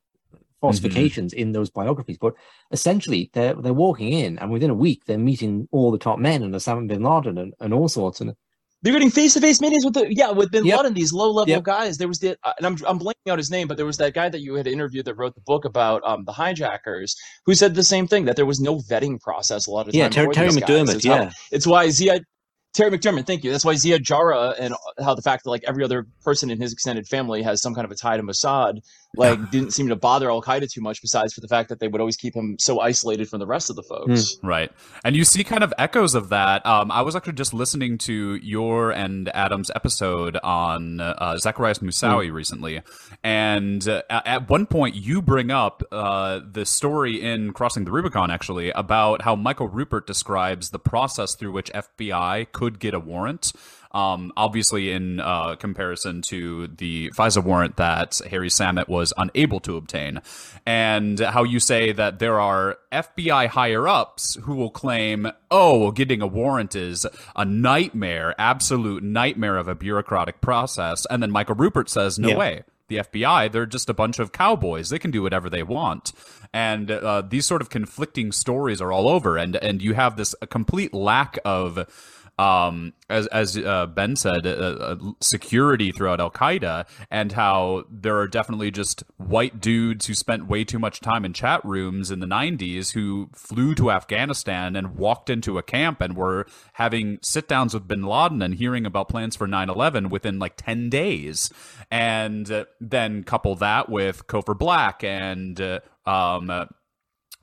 falsifications mm-hmm. in those biographies. But essentially, they're they're walking in, and within a week, they're meeting all the top men and Osama bin Laden and, and all sorts. And They're getting face-to-face meetings with the yeah with Bin Yep. Laden. These low-level Yep. guys. There was the uh, and I'm I'm blanking out his name, but there was that guy that you had interviewed that wrote the book about um the hijackers, who said the same thing that there was no vetting process a lot of the yeah, time. Ter- Terry. McDermott, It's how- yeah, it's why Zia Terry McDermott, thank you. That's why Ziad Jarrah and how the fact that like every other person in his extended family has some kind of a tie to Mossad, like didn't seem to bother Al Qaeda too much. Besides for the fact that they would always keep him so isolated from the rest of the folks. Right. And you see kind of echoes of that. Um, I was actually just listening to your and Adam's episode on uh, Zacarias Moussaoui recently. And uh, at at one point, you bring up uh, the story in Crossing the Rubicon, actually, about how Michael Ruppert describes the process through which FBI could get a warrant. Um, obviously, in uh, comparison to the FISA warrant that Harry Samit was unable to obtain, and how you say that there are FBI higher ups who will claim, oh, getting a warrant is a nightmare, absolute nightmare of a bureaucratic process. And then Michael Ruppert says, no Yeah. way. The FBI, they're just a bunch of cowboys. They can do whatever they want. And uh, these sort of conflicting stories are all over. And, and you have this a complete lack of um, as as uh, Ben said, uh, uh, security throughout Al Qaeda, and how there are definitely just white dudes who spent way too much time in chat rooms in the '90s who flew to Afghanistan and walked into a camp and were having sit downs with Bin Laden and hearing about plans for 9/11 within like 10 days, and uh, then couple that with Cofer Black and uh, um.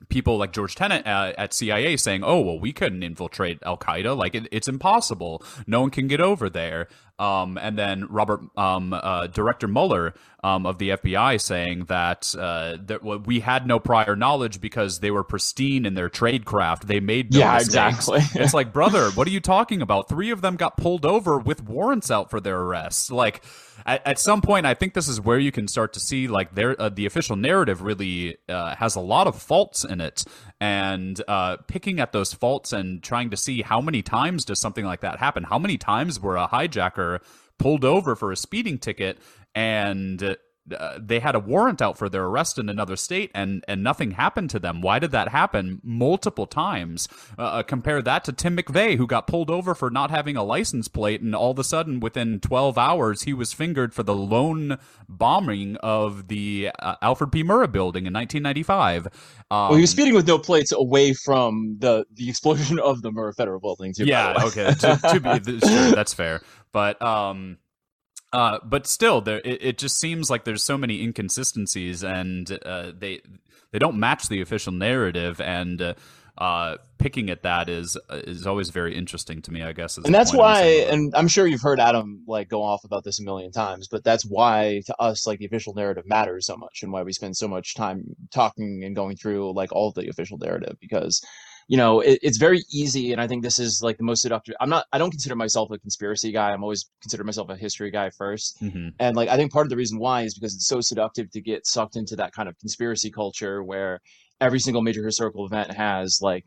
People like George Tenet uh, at CIA saying, "Oh, well, we couldn't infiltrate Al Qaeda. Like it, it's impossible. No one can get over there." Um, and then Robert, um, uh, Director Mueller um, of the FBI, saying that uh, that we had no prior knowledge because they were pristine in their tradecraft. They made no Yeah, mistakes. exactly. it's like, brother, what are you talking about? Three of them got pulled over with warrants out for their arrests. Like. At, at some point, I think this is where you can start to see like their uh, the official narrative really uh, has a lot of faults in it, and uh, picking at those faults and trying to see how many times does something like that happen? How many times were a hijacker pulled over for a speeding ticket and uh, they had a warrant out for their arrest in another state and and nothing happened to them. Why did that happen multiple times? Uh, uh, compare that to tim mcveigh who got pulled over for not having a license plate and all of a sudden within 12 hours he was fingered for the lone bombing of the uh, alfred p. Murrah building in 1995 um, Well, he was speeding with no plates away from the the explosion of the Murrah Federal Building. Too, yeah okay. To, to be sure that's fair. But um uh but still there it, it just seems like there's so many inconsistencies and uh they they don't match the official narrative and uh, uh picking at that is is always very interesting to me i guess and that's why and i'm sure you've heard adam like go off about this a million times but that's why to us like the official narrative matters so much and why we spend so much time talking and going through like all of the official narrative because you know it, it's very easy and i think this is like the most seductive i'm not i don't consider myself a conspiracy guy i'm always consider myself a history guy first Mhm. and like I think part of the reason why is because it's so seductive to get sucked into that kind of conspiracy culture where every single major historical event has like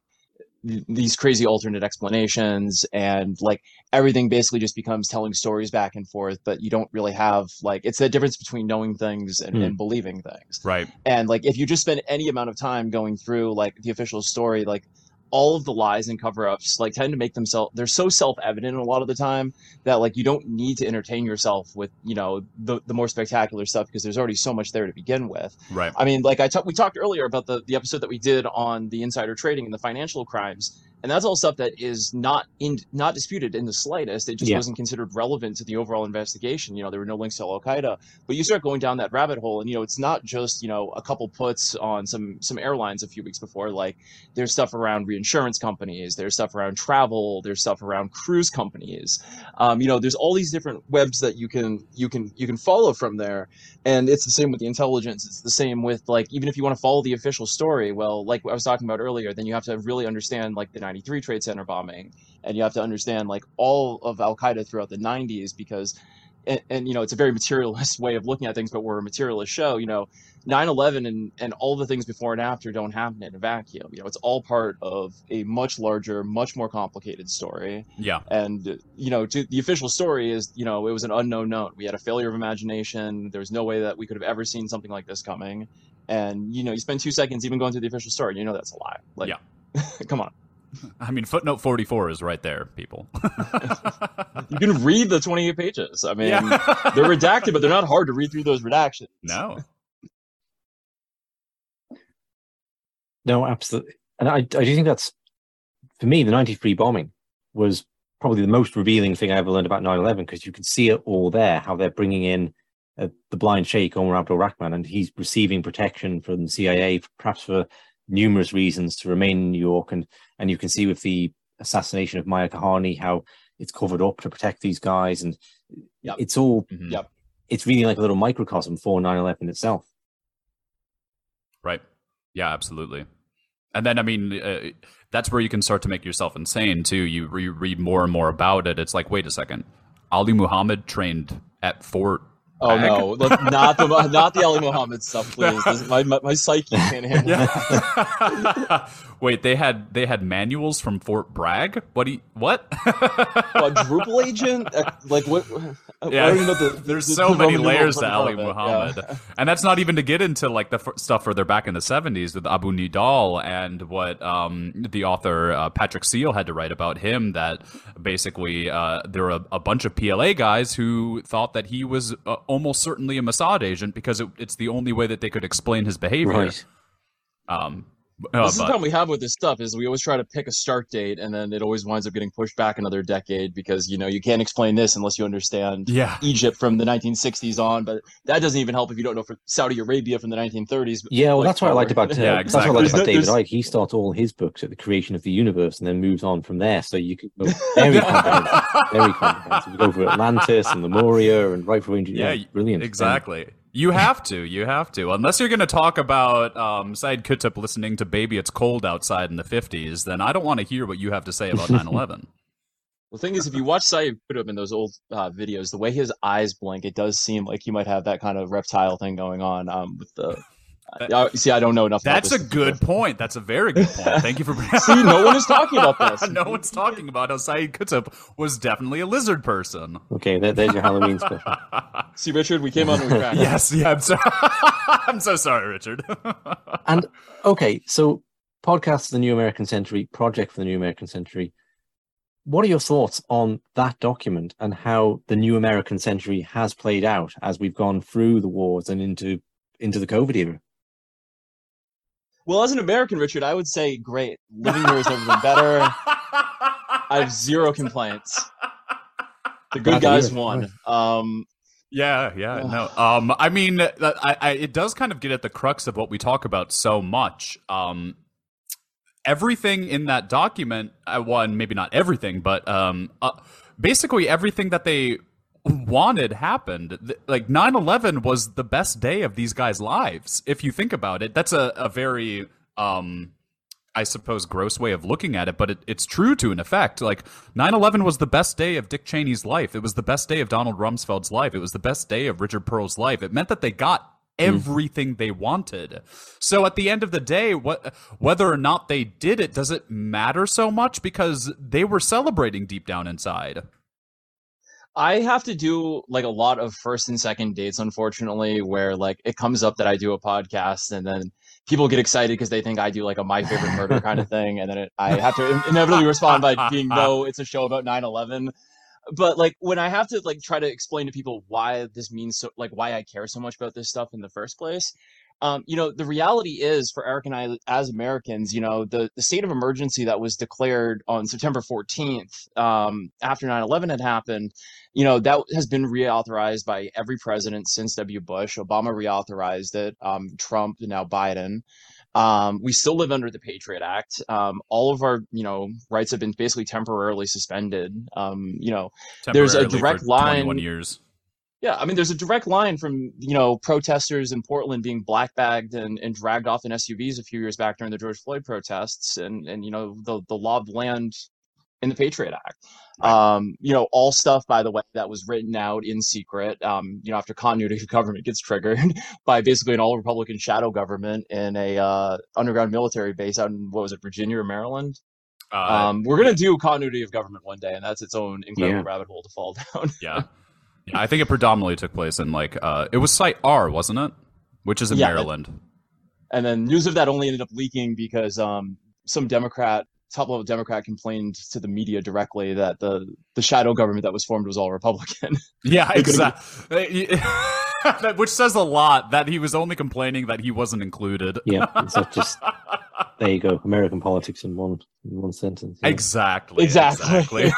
th- these crazy alternate explanations and like everything basically just becomes telling stories back and forth but you don't really have like it's the difference between knowing things and, Hmm. and believing things right and like if you just spend any amount of time going through like the official story like all of the lies and cover-ups like tend to make themselves they're so self-evident a lot of the time that like you don't need to entertain yourself with you know the, the more spectacular stuff because there's already so much there to begin with. Right. I mean like i talked we talked earlier about the, the episode that we did on the insider trading and the financial crimes and that's all stuff that is not in not disputed in the slightest. It just Yeah. wasn't considered relevant to the overall investigation. You know there were no links to al-qaeda. But you start going down that rabbit hole and you know it's not just you know a couple puts on some some airlines a few weeks before. Like there's stuff around reinsurance companies there's stuff around travel there's stuff around cruise companies. Um, you know there's all these different webs that you can you can you can follow from there. And it's the same with the intelligence. It's the same with like even if you want to follow the official story well like i was talking about earlier then you have to really understand like the 93 trade center bombing and you have to understand like all of al-qaeda throughout the 90s because and, and, you know, it's a very materialist way of looking at things, but we're a materialist show. You know, 9/11 and and all the things before and after don't happen in a vacuum. You know, it's all part of a much larger, much more complicated story. Yeah. And you know, to, the official story is, you know, it was an unknown note. We had a failure of imagination. There was no way that we could have ever seen something like this coming. And you know, you spend two seconds even going through the official story, and you know that's a lie. Like, Yeah. come on. I mean, footnote 44 is right there, people. You can read the 28 pages. I mean, Yeah. they're redacted, but they're not hard to read through those redactions. no. No, absolutely. And I, I do think that's, for me, the 93 bombing was probably the most revealing thing I ever learned about 9 11 because you can see it all there, how they're bringing in uh, the blind sheikh, Omar Abdul Rahman, and he's receiving protection from the CIA, perhaps for numerous reasons to remain in New York. And, and you can see with the assassination of Meir Kahane how it's covered up to protect these guys. And Yep. it's all, Mhm. Yep. it's really like a little microcosm for 9 11 itself. Right. Yeah, absolutely. And then, I mean, uh, that's where you can start to make yourself insane too. You re- read more and more about it. It's like, wait a second, Ali Muhammad trained at Fort. Oh no, not the not the Ali Muhammad stuff, please. This, my, my my psyche can't handle that. Yeah. wait, they had they had manuals from Fort Bragg. What? Do you, what? Quadruple agent? Like what? Yeah, the, there's the- so the many layers to Ali. Muhammad, Yeah. and that's not even to get into like the f- stuff further back in the 70s with Abu Nidal and what um, the author uh, Patrick Seale had to write about him. That basically uh, there were a, a bunch of PLA guys who thought that he was uh, almost certainly a Mossad agent because it, it's the only way that they could explain his behavior. Right. Um, uh, This is the problem we have with this stuff is we always try to pick a start date and then it always winds up getting pushed back another decade because you know you can't explain this unless you understand yeah. Egypt from the 1960s on, but that doesn't even help if you don't know for Saudi Arabia from the 1930s. Yeah, well, like, that's what I liked about uh, Yeah, that's what I liked about David there's- Icke. He starts all his books at the creation of the universe and then moves on from there. So you can go very comprehensive, very comprehensive. You go for Atlantis and Lemuria and right for ancient. Yeah, Yeah, brilliant. Exactly. You have to. You have to. Unless you're going to talk about um, Said Qutb listening to "Baby It's Cold Outside" in the '50s, then I don't want to hear what you have to say about 9/11. The thing is, if you watch Saeed Qutb in those old uh, videos, the way his eyes blink, it does seem like he might have that kind of reptile thing going on um, with the. Uh, see, I don't know enough. That's a about this. good point. That's a very good point. Thank you for bringing. See, no one is talking about this. no one's talking about how Saeed Qutb was definitely a lizard person. Okay, there, there's your Halloween special. See, Richard, we came on and we cracked. yes. Yeah. I'm so. I'm so sorry, Richard. And okay, so podcast for the New American Century, project for the New American Century. What are your thoughts on that document and how the New American Century has played out as we've gone through the wars and into into the COVID era? Well, as an American, Richard, I would say great. Living here has never been better. I have zero complaints. The good to guys it. won. Um, Yeah, yeah, no. Um, I mean, uh, I, I, it does kind of get at the crux of what we talk about so much. Um, everything in that document, uh, one maybe not everything, but um, uh, basically everything that they wanted happened. Like 9/11 was the best day of these guys' lives. If you think about it, that's a, a very um, I suppose, gross way of looking at it, but it, it's true to an effect. Like 9 11 was the best day of Dick Cheney's life. It was the best day of Donald Rumsfeld's life. It was the best day of Richard Perle's life. It meant that they got everything they wanted. So at the end of the day, what whether or not they did it doesn't matter so much because they were celebrating deep down inside. I have to do like a lot of first and second dates, unfortunately, where like it comes up that I do a podcast and then people get excited because they think I do like a my favorite murder kind of thing. And then it, I have to inevitably respond by being, no, it's a show about 9 11. But like when I have to like try to explain to people why this means so, like why I care so much about this stuff in the first place, um, you know, the reality is for Eric and I as Americans, you know, the, the state of emergency that was declared on September 14th um, after 9 11 had happened, you know, that has been reauthorized by every president since W. Bush. Obama reauthorized it, um, Trump, and now Biden. Um, we still live under the Patriot Act. Um, all of our, you know, rights have been basically temporarily suspended. Um, you know, There's a direct line- 21 years. Yeah, I mean, there's a direct line from you know protesters in Portland being blackbagged and, and dragged off in SUVs a few years back during the George Floyd protests, and and you know the the law of land in the Patriot Act. Um, you know, all stuff, by the way, that was written out in secret. Um, you know, after continuity of government gets triggered by basically an all Republican shadow government in a uh, underground military base out in what was it, Virginia or Maryland? Uh, um, we're gonna do continuity of government one day, and that's its own incredible yeah. rabbit hole to fall down. yeah. Yeah, I think it predominantly took place in like uh, it was Site R, wasn't it? Which is in yeah, Maryland. And then news of that only ended up leaking because um, some Democrat top level Democrat complained to the media directly that the the shadow government that was formed was all Republican. Yeah, exactly. Which says a lot that he was only complaining that he wasn't included. Yeah, it's just there you go, American politics in one in one sentence. Yeah. Exactly. Exactly. exactly.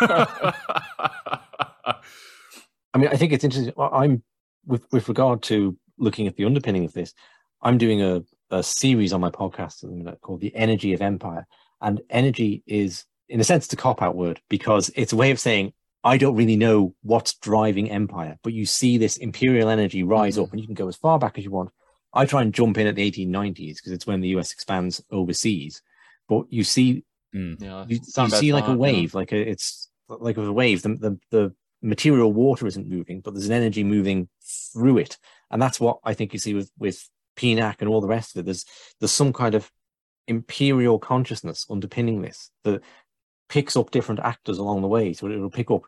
I mean, I think it's interesting. I'm with with regard to looking at the underpinning of this. I'm doing a, a series on my podcast called "The Energy of Empire," And energy is, in a sense, it's a cop out word because it's a way of saying, I don't really know what's driving empire, but you see this imperial energy rise mm-hmm. up and you can go as far back as you want. I try and jump in at the 1890s because it's when the US expands overseas. But you see, mm. yeah, you, you see like a wave, yeah. like a, it's like a wave. The, the, the material water isn't moving, but there's an energy moving through it. And that's what I think you see with, with PNAC and all the rest of it. There's, there's some kind of imperial consciousness underpinning this that picks up different actors along the way. So it'll pick up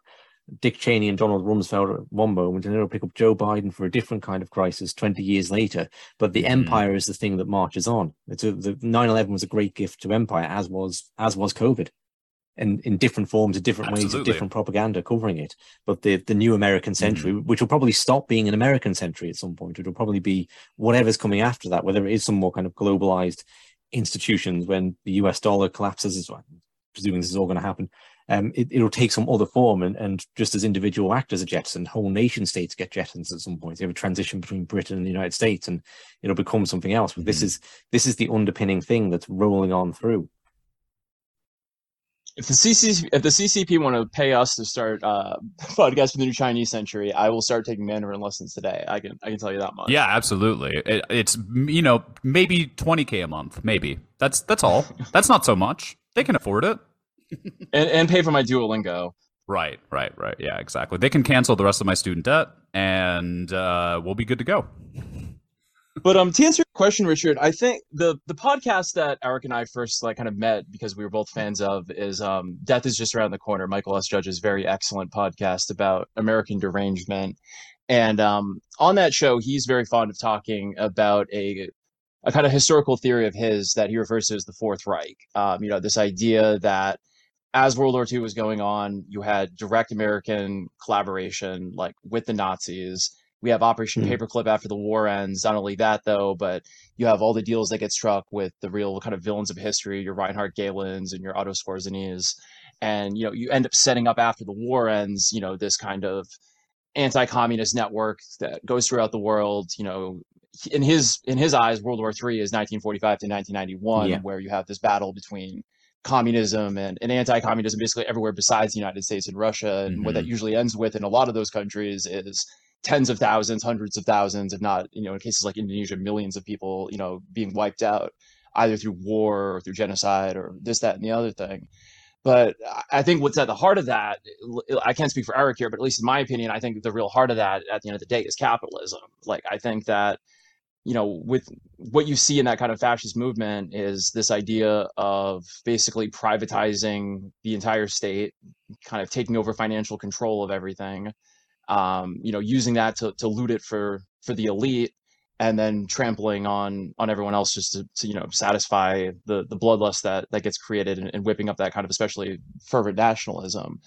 Dick Cheney and Donald Rumsfeld at one moment, and it'll pick up Joe Biden for a different kind of crisis 20 years later. But the mm. empire is the thing that marches on. It's a, the 9/11 was a great gift to empire, as was as was COVID, and in different forms, in different Absolutely. ways, of different propaganda covering it. But the the new American century, mm. which will probably stop being an American century at some point, it will probably be whatever's coming after that, whether it is some more kind of globalized institutions when the US dollar collapses, as well, presuming this is all going to happen, um, it, will take some other form. And, and just as individual actors are jettisoned, whole nation states get jettisoned at some point. You have a transition between Britain and the United States, and it'll become something else. But mm-hmm. this is this is the underpinning thing that's rolling on through if the CCP, if the CCP want to pay us to start uh, podcast for the new Chinese century, I will start taking Mandarin lessons today. I can I can tell you that much. Yeah, absolutely. It, it's you know maybe twenty k a month, maybe that's that's all. that's not so much. They can afford it, and and pay for my Duolingo. Right, right, right. Yeah, exactly. They can cancel the rest of my student debt, and uh, we'll be good to go but um, to answer your question, Richard, I think the the podcast that Eric and I first like kind of met because we were both fans of is um, Death is Just Around the Corner. Michael S. Judge's very excellent podcast about American derangement, and um, on that show, he's very fond of talking about a a kind of historical theory of his that he refers to as the Fourth Reich. Um, you know, this idea that as World War II was going on, you had direct American collaboration, like with the Nazis we have Operation mm Paperclip after the war ends. Not only that, though, but you have all the deals that get struck with the real kind of villains of history, your Reinhard Gehlens and your Otto Skorzenys. And, you know, you end up setting up after the war ends, you know, this kind of anti-communist network that goes throughout the world, you know, in his in his eyes, World War III is 1945 to 1991, yeah. where you have this battle between communism and, and anti-communism basically everywhere besides the United States and Russia. And mm-hmm. what that mm-hmm. usually ends with in a lot of those countries is tens of thousands, hundreds of thousands, if not, you know, in cases like Indonesia, millions of people, you know, being wiped out either through war or through genocide or this, that, and the other thing. But I think what's at the heart of that, I can't speak for Eric here, but at least in my opinion, I think the real heart of that at the end of the day is capitalism. Like, I think that, you know, with what you see in that kind of fascist movement is this idea of basically privatizing the entire state, kind of taking over financial control of everything um, you know, using that to, to loot it for for the elite, and then trampling on on everyone else just to, to you know satisfy the the bloodlust that that gets created and, and whipping up that kind of especially fervent nationalism.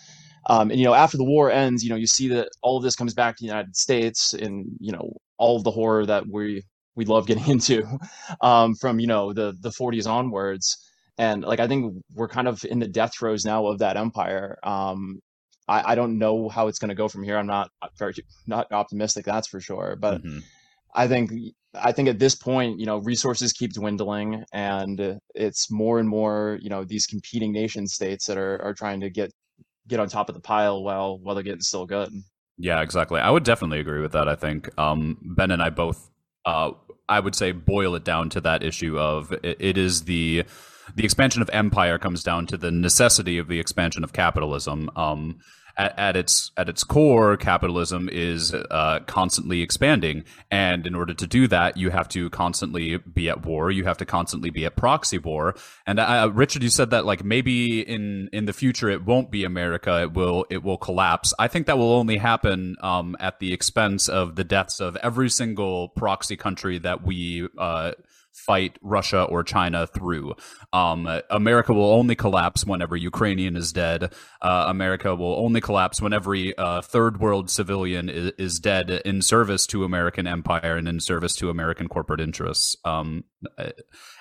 Um, and you know, after the war ends, you know, you see that all of this comes back to the United States, and you know, all of the horror that we we love getting into um, from you know the the 40s onwards. And like I think we're kind of in the death throes now of that empire. Um, I, I don't know how it's going to go from here. I'm not very not optimistic, that's for sure. But mm-hmm. I think I think at this point, you know, resources keep dwindling, and it's more and more, you know, these competing nation states that are are trying to get get on top of the pile while while they're getting still good. Yeah, exactly. I would definitely agree with that. I think um, Ben and I both, uh, I would say, boil it down to that issue of it, it is the the expansion of empire comes down to the necessity of the expansion of capitalism. Um, at, at, its at its core, capitalism is uh, constantly expanding, and in order to do that, you have to constantly be at war. You have to constantly be at proxy war. And uh, Richard, you said that like maybe in in the future it won't be America. It will it will collapse. I think that will only happen um, at the expense of the deaths of every single proxy country that we. Uh, fight Russia or China through. Um, America will only collapse whenever Ukrainian is dead. Uh, America will only collapse when every uh, third world civilian is, is, dead in service to American empire and in service to American corporate interests. Um,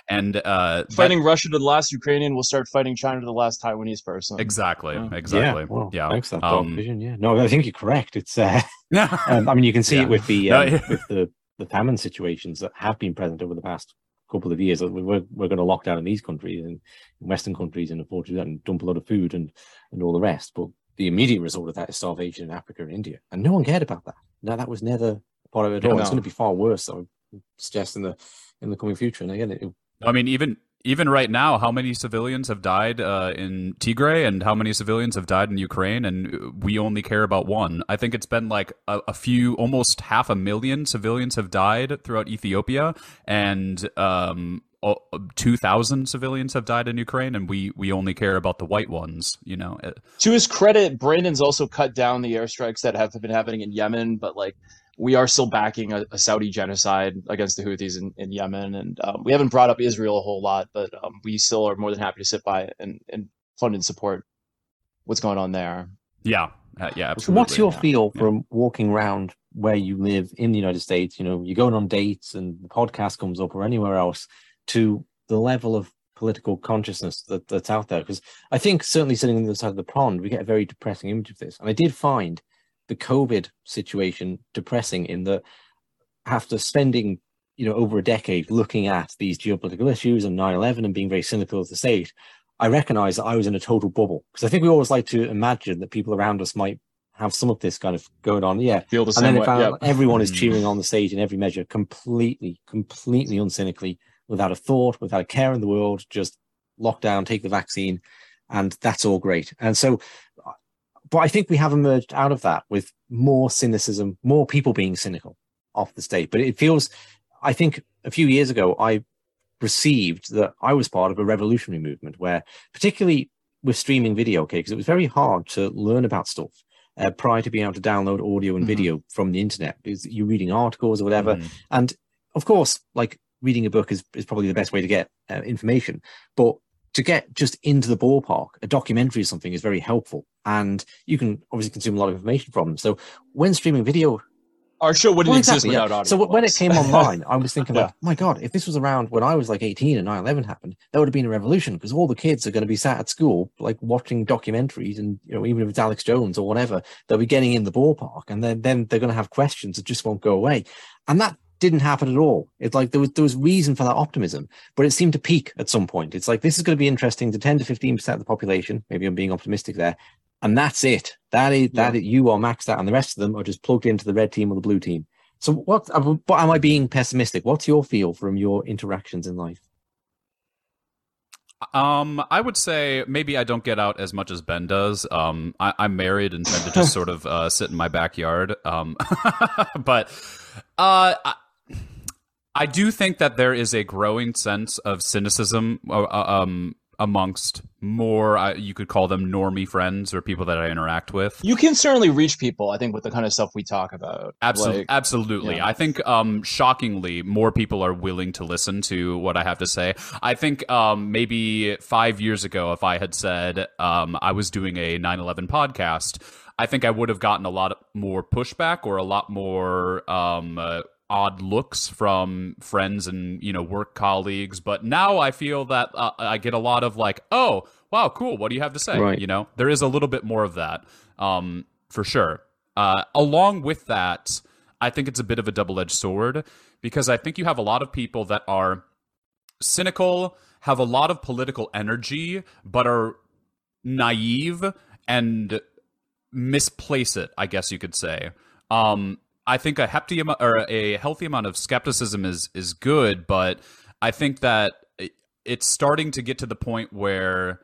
and uh, fighting that, Russia to the last Ukrainian will start fighting China to the last Taiwanese person. Exactly. Yeah. Exactly. Yeah. Well, yeah. Thanks that um, vision. Yeah. No, I think you're correct. It's. Uh, um, I mean, you can see yeah. it with the um, with the the famine situations that have been present over the past couple of years. We're, we're going to lock down in these countries and Western countries and afford to that and dump a lot of food and, and all the rest. But the immediate result of that is starvation in Africa and India. And no one cared about that. No, that was never part of it at all. No. It's going to be far worse, I would suggest, in the, in the coming future. And again, it, I mean, even even right now, how many civilians have died uh, in Tigray and how many civilians have died in Ukraine? And we only care about one. I think it's been like a, a few, almost half a million civilians have died throughout Ethiopia, and um, 2,000 civilians have died in Ukraine, and we, we only care about the white ones, you know. To his credit, Brandon's also cut down the airstrikes that have been happening in Yemen, but like we are still backing a, a Saudi genocide against the Houthis in, in Yemen, and um, we haven't brought up Israel a whole lot, but um, we still are more than happy to sit by and, and fund and support what's going on there. Yeah, uh, yeah, absolutely. So what's your yeah. feel from walking around where you live in the United States? You know, you're going on dates, and the podcast comes up, or anywhere else, to the level of political consciousness that, that's out there. Because I think certainly sitting on the other side of the pond, we get a very depressing image of this. And I did find the COVID situation depressing in that after spending you know over a decade looking at these geopolitical issues and 9-11 and being very cynical of the state i recognize that i was in a total bubble. Because i think we always like to imagine that people around us might have some of this kind of going on. Yeah. Feel the and then way, yep. everyone is cheering hmm. on the stage in every measure completely completely uncynically without a thought without a care in the world just lock down take the vaccine and that's all great. And so but I think we have emerged out of that with more cynicism, more people being cynical of the state. But it feels, I think a few years ago, I received that I was part of a revolutionary movement where, particularly with streaming video, okay, because it was very hard to learn about stuff uh, prior to being able to download audio and mm-hmm. video from the internet because you're reading articles or whatever. Mm. And of course, like reading a book is, is probably the best way to get uh, information. But to get just into the ballpark, a documentary or something is very helpful. And you can obviously consume a lot of information from them. So when streaming video, our show wouldn't well, exactly, exist without yeah. audio. So when it came online, I was thinking, yeah. my God, if this was around when I was like 18 and 9 11 happened, that would have been a revolution because all the kids are going to be sat at school, like watching documentaries. And, you know, even if it's Alex Jones or whatever, they'll be getting in the ballpark and then, then they're going to have questions that just won't go away. And that didn't happen at all. It's like there was there was reason for that optimism, but it seemed to peak at some point. It's like this is going to be interesting to 10 to 15 percent of the population. Maybe I'm being optimistic there, and that's it. That is yeah. that you are maxed out, and the rest of them are just plugged into the red team or the blue team. So what? But am I being pessimistic? What's your feel from your interactions in life? Um, I would say maybe I don't get out as much as Ben does. Um, I, am married and tend to just sort of uh, sit in my backyard. Um, but uh, I do think that there is a growing sense of cynicism uh, uh, um, amongst more, uh, you could call them normie friends or people that I interact with. You can certainly reach people, I think, with the kind of stuff we talk about. Absolutely. Like, absolutely. Yeah. I think, um, shockingly, more people are willing to listen to what I have to say. I think um, maybe five years ago, if I had said um, I was doing a 9 11 podcast, I think I would have gotten a lot more pushback or a lot more um, uh, odd looks from friends and you know work colleagues but now i feel that uh, i get a lot of like oh wow cool what do you have to say? Right. you know there is a little bit more of that um, for sure. Uh, along with that i think it's a bit of a double-edged sword because i think you have a lot of people that are cynical have a lot of political energy but are naive and misplace it i guess you could say. Um, I think a hefty amount or a healthy amount of skepticism is is good, but I think that it's starting to get to the point where,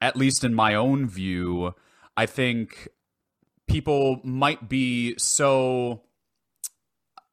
at least in my own view, I think people might be so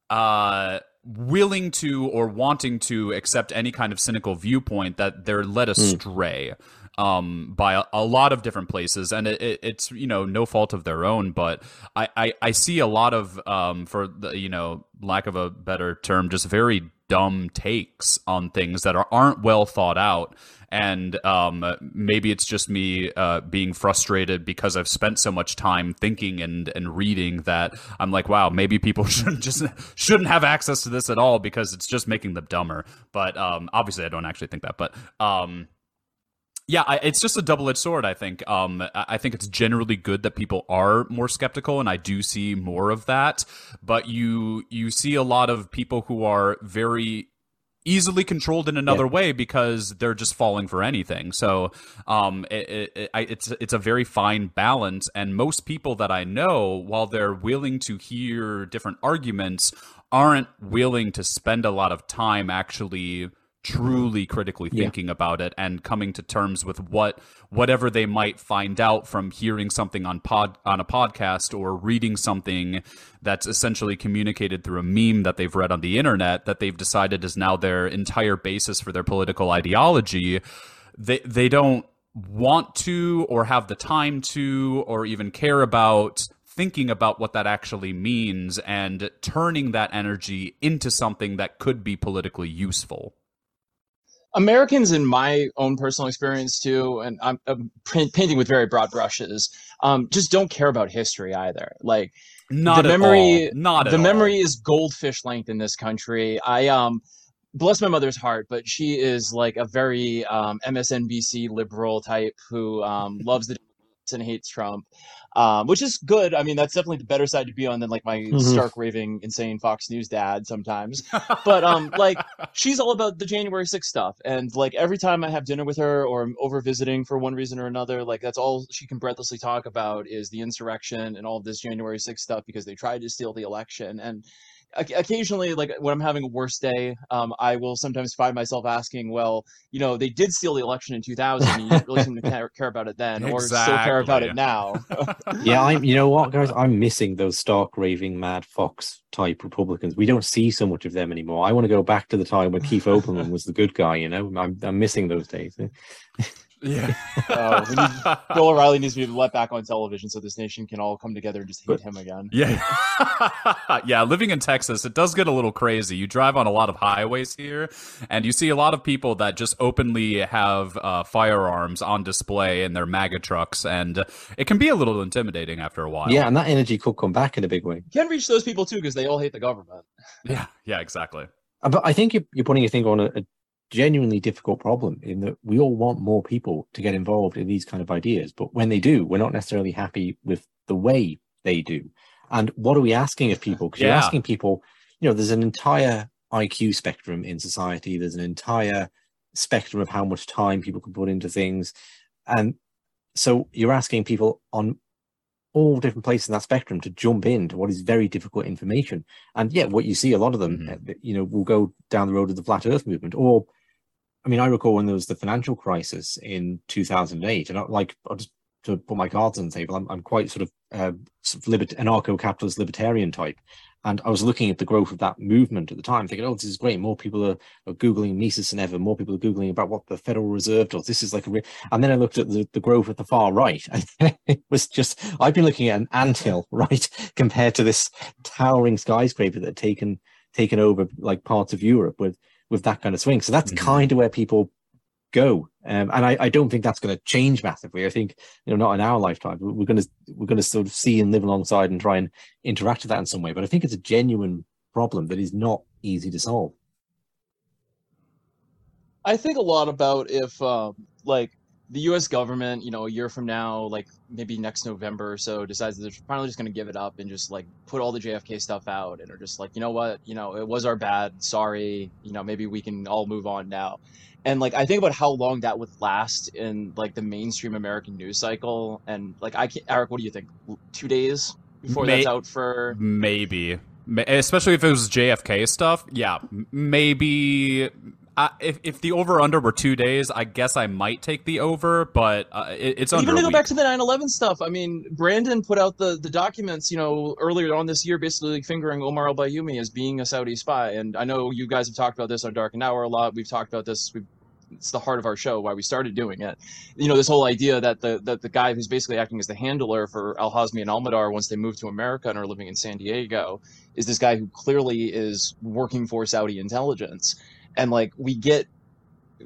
uh, willing to or wanting to accept any kind of cynical viewpoint that they're led hmm. astray. Mm um, by a, a, lot of different places, and it, it, it's you know no fault of their own. But I, I, I see a lot of um, for the you know lack of a better term, just very dumb takes on things that are, aren't well thought out. And um, maybe it's just me uh, being frustrated because I've spent so much time thinking and, and reading that I'm like, wow, maybe people shouldn't just shouldn't have access to this at all because it's just making them dumber. But um, obviously, I don't actually think that. But um, yeah, I, it's just a double edged sword. I think. Um, I think it's generally good that people are more skeptical, and I do see more of that. But you you see a lot of people who are very easily controlled in another yeah. way because they're just falling for anything. So um, it, it, it, it's it's a very fine balance, and most people that I know, while they're willing to hear different arguments, aren't willing to spend a lot of time actually truly critically thinking yeah. about it and coming to terms with what whatever they might find out from hearing something on pod on a podcast or reading something that's essentially communicated through a meme that they've read on the internet that they've decided is now their entire basis for their political ideology they they don't want to or have the time to or even care about thinking about what that actually means and turning that energy into something that could be politically useful Americans, in my own personal experience too, and I'm, I'm painting with very broad brushes, um, just don't care about history either. Like, not the memory, all. not the memory all. is goldfish length in this country. I um, bless my mother's heart, but she is like a very um, MSNBC liberal type who um, loves the and hates Trump um, which is good. I mean, that's definitely the better side to be on than like my mm-hmm. stark raving, insane Fox News dad sometimes. but um, like she's all about the January 6th stuff, and like every time I have dinner with her or I'm over visiting for one reason or another, like that's all she can breathlessly talk about is the insurrection and all of this January 6th stuff because they tried to steal the election and occasionally like when i'm having a worse day um, i will sometimes find myself asking well you know they did steal the election in 2000 and you didn't really seem to care, care about it then exactly. or still care about it now. Yeah i'm you know what guys? I'm missing those stark raving mad fox type republicans. We don't see so much of them anymore. I want to go back to the time when keith olbermann was the good guy you know? I'm, I'm missing those days yeah. uh, need, Bill O'Reilly needs to be let back on television so this nation can all come together and just hate him again. Yeah. yeah. Living in Texas, it does get a little crazy. You drive on a lot of highways here, and you see a lot of people that just openly have uh, firearms on display in their MAGA trucks, and it can be a little intimidating after a while. Yeah, and that energy could come back in a big way. You can reach those people too because they all hate the government. Yeah. Yeah. Exactly. Uh, but I think you're, you're putting your finger on a, a genuinely difficult problem in that we all want more people to get involved in these kind of ideas. But when they do, we're not necessarily happy with the way they do. And what are we asking of people? Because yeah. you're asking people, you know, there's an entire IQ spectrum in society, there's an entire spectrum of how much time people can put into things. And so you're asking people on all different places in that spectrum to jump into what is very difficult information. And yet, what you see a lot of them, mm-hmm. you know, will go down the road of the flat earth movement or I mean, I recall when there was the financial crisis in 2008, and I, like, I'll just to put my cards on the table, I'm, I'm quite sort of, uh, sort of libert- anarcho-capitalist libertarian type. And I was looking at the growth of that movement at the time, thinking, oh, this is great. More people are, are Googling Mises than ever. More people are Googling about what the Federal Reserve does. This is like a. And then I looked at the, the growth at the far right. And it was just, I've been looking at an anthill, right, compared to this towering skyscraper that had taken, taken over like parts of Europe with with that kind of swing. So that's mm-hmm. kind of where people go. Um, and I, I, don't think that's going to change massively. I think, you know, not in our lifetime. We're going to we're going to sort of see and live alongside and try and interact with that in some way. But I think it's a genuine problem that is not easy to solve. I think a lot about if, um, like, the U.S. government, you know, a year from now, like maybe next November or so, decides that they're finally just going to give it up and just like put all the JFK stuff out, and are just like, you know what, you know, it was our bad, sorry, you know, maybe we can all move on now. And like I think about how long that would last in like the mainstream American news cycle, and like I can't, Eric, what do you think? Two days before May- that's out for maybe especially if it was JFK stuff. Yeah, maybe Uh, if if the over under were two days, I guess I might take the over, but uh, it, it's Even to go back to the 9/11 stuff, I mean, Brandon put out the the documents, you know, earlier on this year, basically fingering Omar al Bayoumi as being a Saudi spy. And I know you guys have talked about this on Dark and Hour a lot. We've talked about this. We've, it's the heart of our show, why we started doing it. You know, this whole idea that the that the guy who's basically acting as the handler for Al Hazmi and Al Mihdhar once they moved to America and are living in San Diego is this guy who clearly is working for Saudi intelligence. And like we get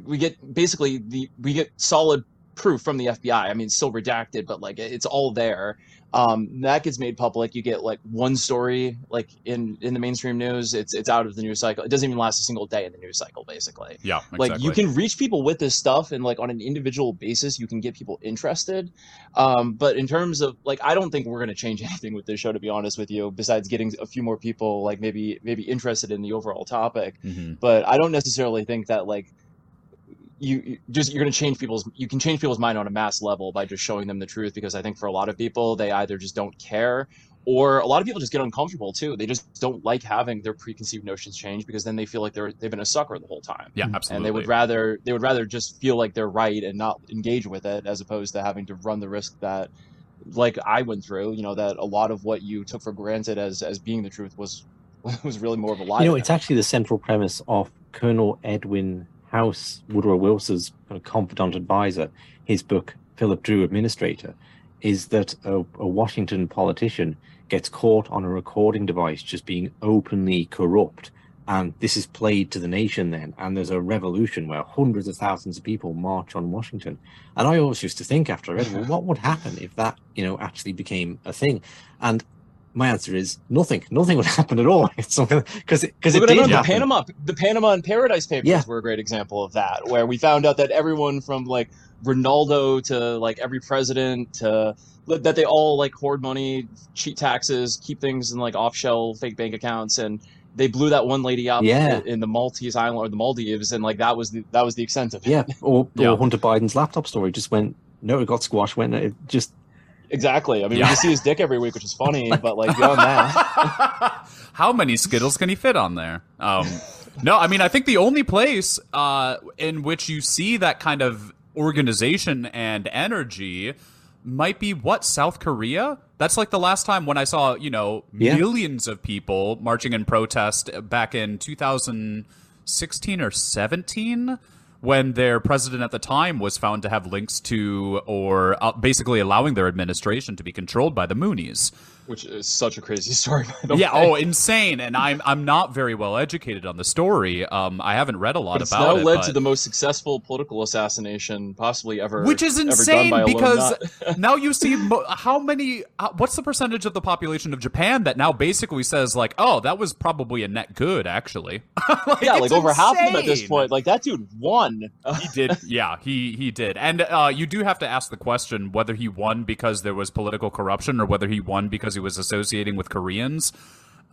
we get basically the we get solid proof from the FBI. I mean, still redacted, but like it's all there. Um, that gets made public. You get like one story, like in in the mainstream news. It's it's out of the news cycle. It doesn't even last a single day in the news cycle, basically. Yeah, exactly. Like you can reach people with this stuff, and like on an individual basis, you can get people interested. Um, but in terms of like, I don't think we're gonna change anything with this show, to be honest with you. Besides getting a few more people, like maybe maybe interested in the overall topic. Mm-hmm. But I don't necessarily think that like you, you just you're going to change people's you can change people's mind on a mass level by just showing them the truth because i think for a lot of people they either just don't care or a lot of people just get uncomfortable too. They just don't like having their preconceived notions change because then they feel like they're they've been a sucker the whole time. Yeah, absolutely. and they would rather they would rather just feel like they're right and not engage with it as opposed to having to run the risk that like i went through you know that a lot of what you took for granted as as being the truth was was really more of a lie You know, it's actually the central premise of Colonel Edwin House, Woodrow Wilson's kind of confidant advisor, his book, Philip Dru Administrator, is that a, a Washington politician gets caught on a recording device just being openly corrupt. And this is played to the nation then. And there's a revolution where hundreds of thousands of people march on Washington. And I always used to think after I read, well, what would happen if that, you know, actually became a thing? And my answer is nothing. Nothing would happen at all. It's something because because it at did the happen. Panama, the Panama and Paradise Papers Yeah. were a great example of that, where we found out that everyone from like Ronaldo to like every president to that they all like hoard money, cheat taxes, keep things in like off-shell fake bank accounts, and they blew that one lady up Yeah. in the Maltese island or the Maldives, and like that was the that was the extent of it. Yeah, or, Yeah. or Hunter Biden's laptop story just went no, it got squashed. Went it just Exactly. I mean, Yeah. we see his dick every week, which is funny, but like beyond that, How many Skittles can he fit on there? Um, no, I mean, I think the only place uh, in which you see that kind of organization and energy might be what South Korea. That's like the last time when I saw you know Yeah. millions of people marching in protest back in 2016 or 17 when their president at the time was found to have links to or uh, basically allowing their administration to be controlled by the Moonies. Which is such a crazy story. By the Yeah, way. oh, insane. And I'm I'm not very well educated on the story. Um, I haven't read a lot But it's about now it, led but- to the most successful political assassination possibly ever, which is insane because now you see mo- how many. Uh, what's the percentage of the population of Japan that now basically says like, oh, that was probably a net good, actually. like, yeah, like over half of them at this point. Like that dude won. He did, yeah, he he did, and uh, you do have to ask the question whether he won because there was political corruption or whether he won because he was associating with Koreans.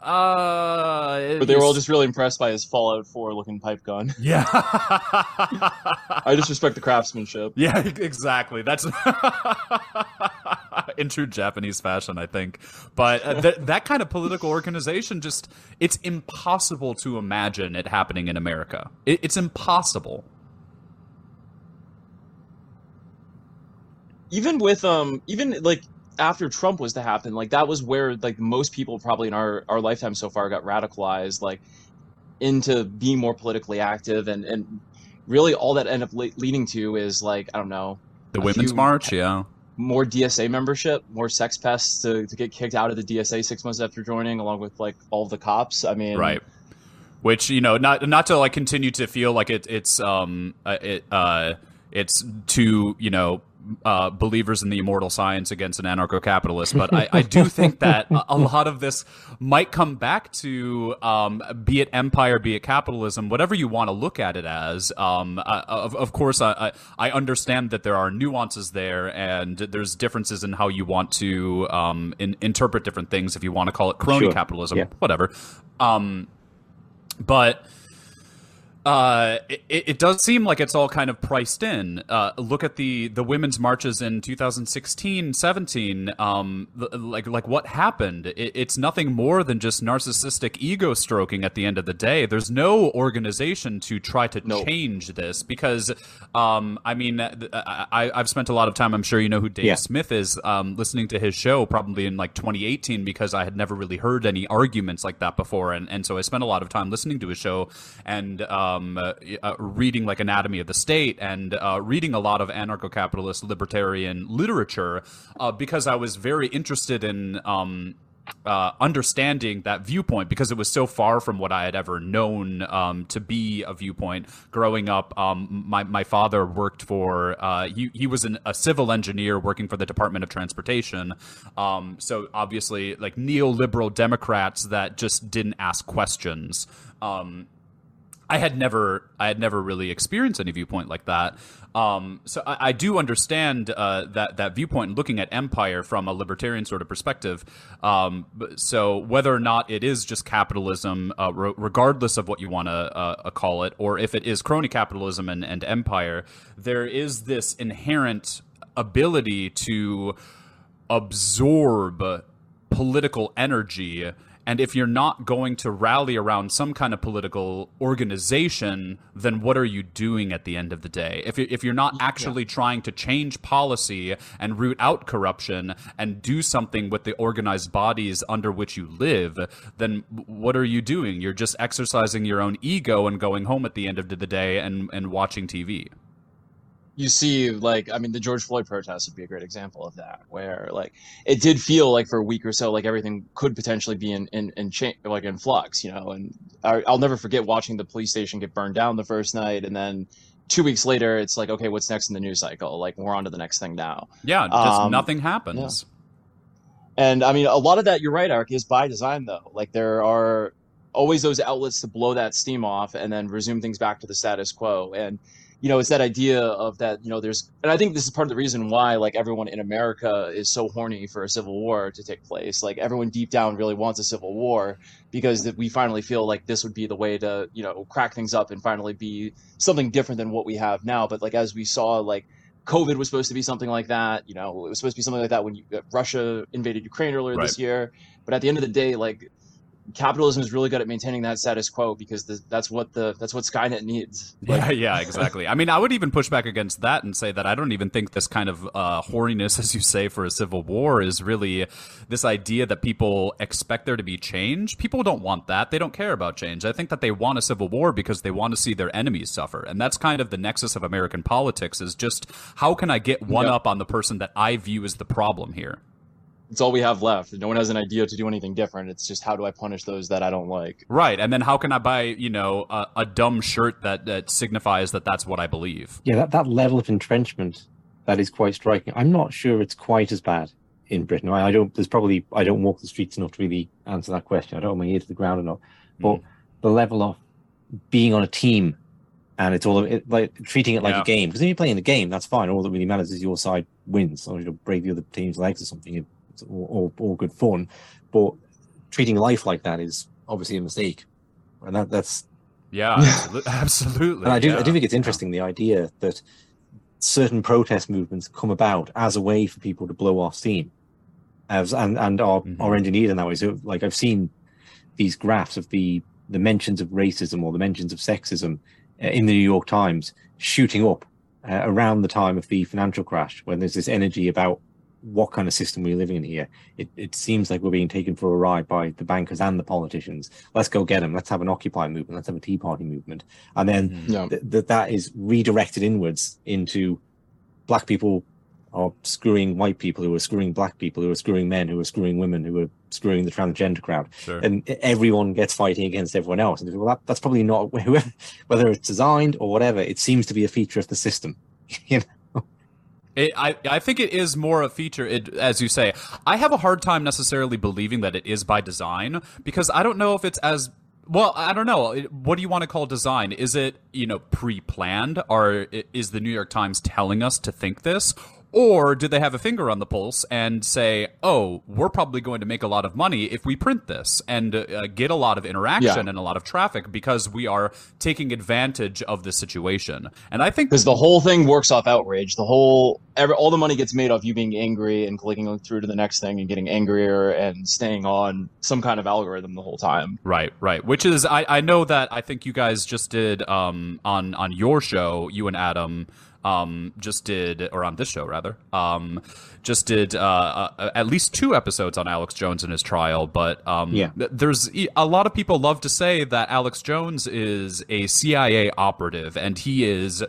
Uh, but they were all just really impressed by his Fallout 4 looking pipe gun. yeah. I just respect the craftsmanship. Yeah, exactly. That's in true Japanese fashion, I think. But uh, th- that kind of political organization just it's impossible to imagine it happening in America. It- it's impossible. Even with um, even like after Trump was to happen, like that was where like most people probably in our our lifetime so far got radicalized, like into being more politically active, and and really all that ended up le- leading to is like I don't know The Women's few- March, yeah. more DSA membership, more sex pests to, to get kicked out of the DSA six months after joining, along with like all the cops. I mean, right which you know not not to like continue to feel like it it's um uh, it uh it's too you know uh, believers in the immortal science against an anarcho-capitalist, but I, I do think that a, lot of this might come back to um, be it empire, be it capitalism, whatever you want to look at it as. Um, uh, of, of course, I, I I understand that there are nuances there, and there's differences in how you want to um, in, interpret different things. If you want to call it crony Sure. capitalism, Yeah. whatever. Um, but Uh, it, it, does seem like it's all kind of priced in. Uh, look at the, the women's marches in 2016, 17. Um, like like what happened? It, it's nothing more than just narcissistic ego stroking. At the end of the day, there's no organization to try to change this because, um, I mean, I, I've spent a lot of time. I'm sure you know who Dave yeah. Smith is. Um, listening to his show probably in like 2018 because I had never really heard any arguments like that before, and and so I spent a lot of time listening to his show and. Uh, um, uh, uh, reading like Anatomy of the State and uh, reading a lot of anarcho-capitalist libertarian literature uh, because I was very interested in um, uh, understanding that viewpoint because it was so far from what I had ever known um, to be a viewpoint. Growing up, um, my my father worked for uh, he he was an, a civil engineer working for the Department of Transportation. Um, so obviously, like neoliberal Democrats that just didn't ask questions. I had never I had never really experienced any viewpoint like that. Um, so I, I, do understand uh, that that viewpoint, looking at empire from a libertarian sort of perspective. Um, so whether or not it is just capitalism, uh, re- regardless of what you want to uh, call it, or if it is crony capitalism and, and empire, there is this inherent ability to absorb political energy and if you're not going to rally around some kind of political organization, then what are you doing at the end of the day? If, if you're not actually yeah. trying to change policy and root out corruption and do something with the organized bodies under which you live, then what are you doing? You're just exercising your own ego and going home at the end of the day and, and watching TV you see like i mean the george floyd protest would be a great example of that where like it did feel like for a week or so like everything could potentially be in in, in cha- like in flux you know and I, i'll never forget watching the police station get burned down the first night and then two weeks later it's like okay what's next in the news cycle? Like we're on to the next thing now. Yeah just um, nothing happens. yeah. and i mean a lot of that you're right Eric is by design though. Like there are always those outlets to blow that steam off and then resume things back to the status quo. And you know, it's that idea of that, you know, there's, and I think this is part of the reason why, like, everyone in America is so horny for a civil war to take place. Like, everyone deep down really wants a civil war because we finally feel like this would be the way to, you know, crack things up and finally be something different than what we have now. But, like, as we saw, like, COVID was supposed to be something like that. You know, it was supposed to be something like that when you, uh, Russia invaded Ukraine earlier right. this year. But at the end of the day, like, capitalism is really good at maintaining that status quo because the, that's what the that's what Skynet needs. Like, yeah, yeah, exactly. I mean, I would even push back against that and say that I don't even think this kind of uh, horniness, as you say, for a civil war is really this idea that people expect there to be change. People don't want that. They don't care about change. I think that they want a civil war because they want to see their enemies suffer, and that's kind of the nexus of American politics. Is just how can I get one yep. up on the person that I view as the problem here it's all we have left. No one has an idea to do anything different. It's just how do I punish those that I don't like? Right, and then how can I buy you know a, a dumb shirt that that signifies that that's what I believe? Yeah, that that level of entrenchment that is quite striking. I'm not sure it's quite as bad in Britain. I, I don't. There's probably I don't walk the streets enough to really answer that question. I don't have my ear to the ground enough. But mm. the level of being on a team and it's all it, like treating it like yeah. a game because if you're playing the game, that's fine. All that really matters is your side wins, or you break the other team's legs or something all, all, all good fun, but treating life like that is obviously a mistake, and that that's yeah, absolutely. And I do yeah. I do think it's interesting the idea that certain protest movements come about as a way for people to blow off steam, as and and are mm-hmm. are engineered in that way. So like I've seen these graphs of the the mentions of racism or the mentions of sexism uh, in the New York Times shooting up uh, around the time of the financial crash when there's this energy about what kind of system we're living in here. It, it seems like we're being taken for a ride by the bankers and the politicians. Let's go get them. Let's have an Occupy movement. Let's have a Tea Party movement. And then mm-hmm. yeah. th- th- that is redirected inwards into black people are screwing white people who are screwing black people who are screwing men who are screwing women who are screwing the transgender crowd sure. and everyone gets fighting against everyone else and well that, that's probably not whether it's designed or whatever it seems to be a feature of the system you know it, I, I think it is more a feature, it, as you say. I have a hard time necessarily believing that it is by design because I don't know if it's as well. I don't know. What do you want to call design? Is it you know pre-planned, or is the New York Times telling us to think this, Or do they have a finger on the pulse and say, "Oh, we're probably going to make a lot of money if we print this and uh, get a lot of interaction Yeah. and a lot of traffic because we are taking advantage of the situation." And I think because the whole thing works off outrage. The whole every all the money gets made off you being angry and clicking through to the next thing and getting angrier and staying on some kind of algorithm the whole time. Right, right. Which is, I, I know that I think you guys just did um, on on your show, you and Adam um, just did, or on this show rather, um, just did uh, uh, at least two episodes on Alex Jones and his trial. But um, Yeah. th- there's a lot of people love to say that Alex Jones is a CIA operative, and he is